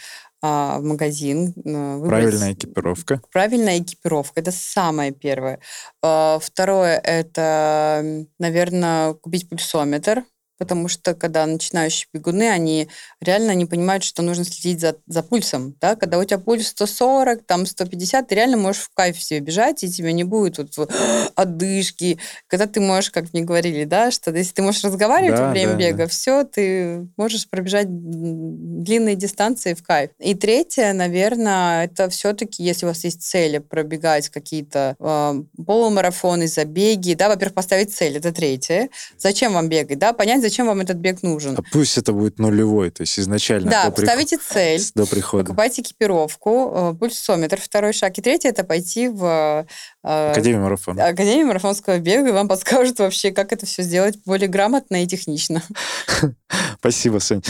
в магазин. Э, выбрать... Правильная экипировка. Правильная экипировка. Это самое первое. Второе это, наверное, купить пульсометр потому что когда начинающие бегуны, они реально не понимают, что нужно следить за, за пульсом, да, когда у тебя пульс 140, там 150, ты реально можешь в кайф себе бежать, и тебе не будет вот, вот отдышки, когда ты можешь, как мне говорили, да, что если ты можешь разговаривать да, во время да, бега, да. все, ты можешь пробежать длинные дистанции в кайф. И третье, наверное, это все-таки, если у вас есть цели пробегать какие-то э, полумарафоны, забеги, да, во-первых, поставить цель, это третье. Зачем вам бегать, да, понять, зачем вам этот бег нужен. А пусть это будет нулевой, то есть изначально. Да, до ставите цель, до прихода. покупайте экипировку, э, пульсометр, второй шаг. И третий это пойти в э, Академию марафона. Академию марафонского бега, и вам подскажут вообще, как это все сделать более грамотно и технично. Спасибо, Сань.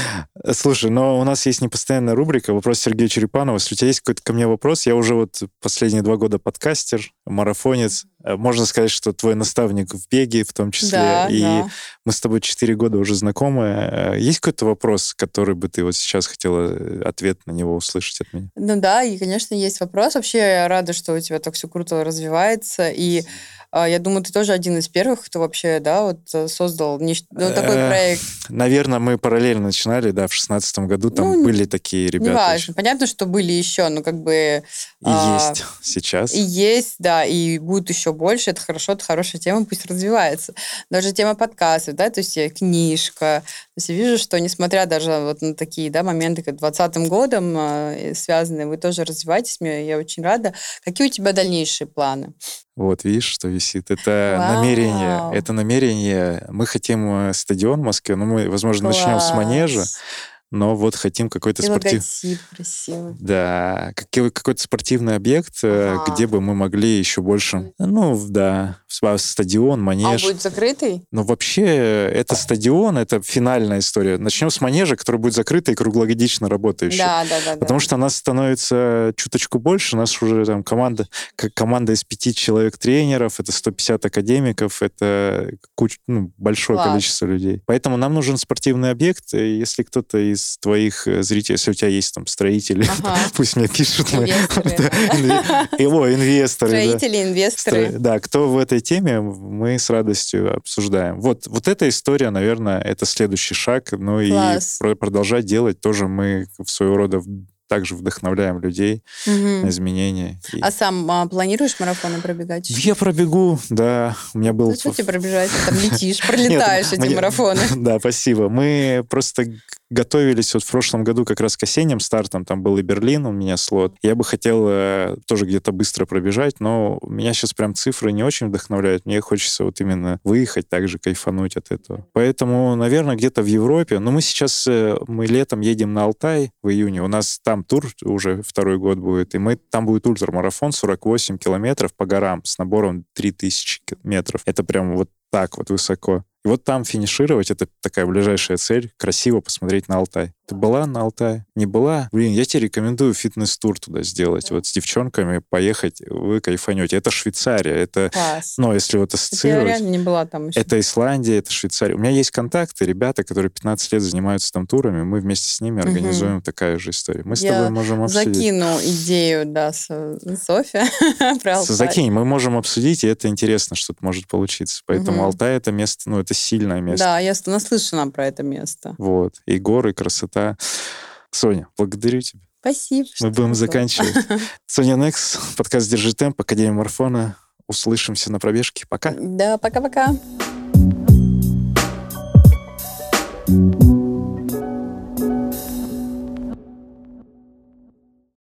Слушай, но у нас есть непостоянная рубрика «Вопрос Сергея Черепанова». Если у тебя есть какой-то ко мне вопрос, я уже вот последние два года подкастер, марафонец. Э, можно сказать, что твой наставник в беге в том числе. Да, и да. мы с тобой четыре года уже знакомы. Э, есть какой-то вопрос, который бы ты вот сейчас хотела э, ответ на него услышать от меня? Ну да, и, конечно, есть вопрос. Вообще я рада, что у тебя так все круто развивается. И я думаю, ты тоже один из первых, кто вообще, да, вот э, создал ну, такой проект. Наверное, мы параллельно начинали, да, в шестнадцатом году там ну, были такие ребята. Неважно. Понятно, что были еще, но как бы... И а, есть сейчас. И есть, да, и будут еще больше, это хорошо, это хорошая тема, пусть развивается. Даже тема подкастов, да, то есть книжка. То есть я вижу, что несмотря даже вот на такие, да, моменты, как 2020 годом э, связанные, вы тоже развиваетесь, мне я очень рада. Какие у тебя дальнейшие планы? Вот, видишь, что висит. Это Вау. намерение. Это намерение. Мы хотим э, стадион в Москве, но мы, возможно, Класс. начнем с манежа но вот хотим какой-то спортивный... Да, какой-то спортивный объект, э, ага. где бы мы могли еще больше... Ну, да, стадион, манеж. А он будет закрытый? Ну, вообще, это стадион, это финальная история. Начнем с манежа, который будет закрытый и круглогодично работающий. Да, да, да. Потому да. что нас становится чуточку больше, у нас уже там команда, как команда из пяти человек тренеров, это 150 академиков, это куч, ну, большое Класс. количество людей. Поэтому нам нужен спортивный объект, если кто-то из твоих э, зрителей, если у тебя есть там строители, ага. пусть мне пишут. Его инвесторы. Строители, инвесторы. Да, кто в этой теме, мы с радостью обсуждаем. Вот, вот эта история, наверное, это следующий шаг. Ну и продолжать делать тоже мы в своего рода также вдохновляем людей угу. на изменения. А сам а, планируешь марафоны пробегать? Я пробегу, да. У меня был... Ну, что тебе пробежать? Ты там летишь, пролетаешь эти марафоны. Да, спасибо. Мы просто готовились вот в прошлом году как раз к осенним стартам, там был и Берлин, у меня слот. Я бы хотел э, тоже где-то быстро пробежать, но меня сейчас прям цифры не очень вдохновляют. Мне хочется вот именно выехать, также кайфануть от этого. Поэтому, наверное, где-то в Европе. Но мы сейчас, э, мы летом едем на Алтай в июне. У нас там тур уже второй год будет, и мы там будет ультрамарафон 48 километров по горам с набором 3000 метров. Это прям вот так вот высоко. И вот там финишировать, это такая ближайшая цель, красиво посмотреть на Алтай. Ты была на Алтае? Не была? Блин, я тебе рекомендую фитнес-тур туда сделать. Вот с девчонками поехать, вы кайфанете. Это Швейцария. Это, Класс. ну, если вот ассоциировать... Я реально не была там еще. Это Исландия, это Швейцария. У меня есть контакты, ребята, которые 15 лет занимаются там турами. Мы вместе с ними организуем угу. такая же история. Мы с я тобой можем обсудить. закину идею, да, с Софи про Алтай. Закинь, мы можем обсудить, и это интересно, что-то может получиться. Поэтому угу. Алтай — это место, ну, это сильное место. Да, я наслышана про это место. Вот. И горы, красота места. Соня, благодарю тебя. Спасибо. Мы будем заканчивать. Соня Некс, подкаст «Держи темп», Академия марфона, Услышимся на пробежке. Пока. Да, пока-пока. thank you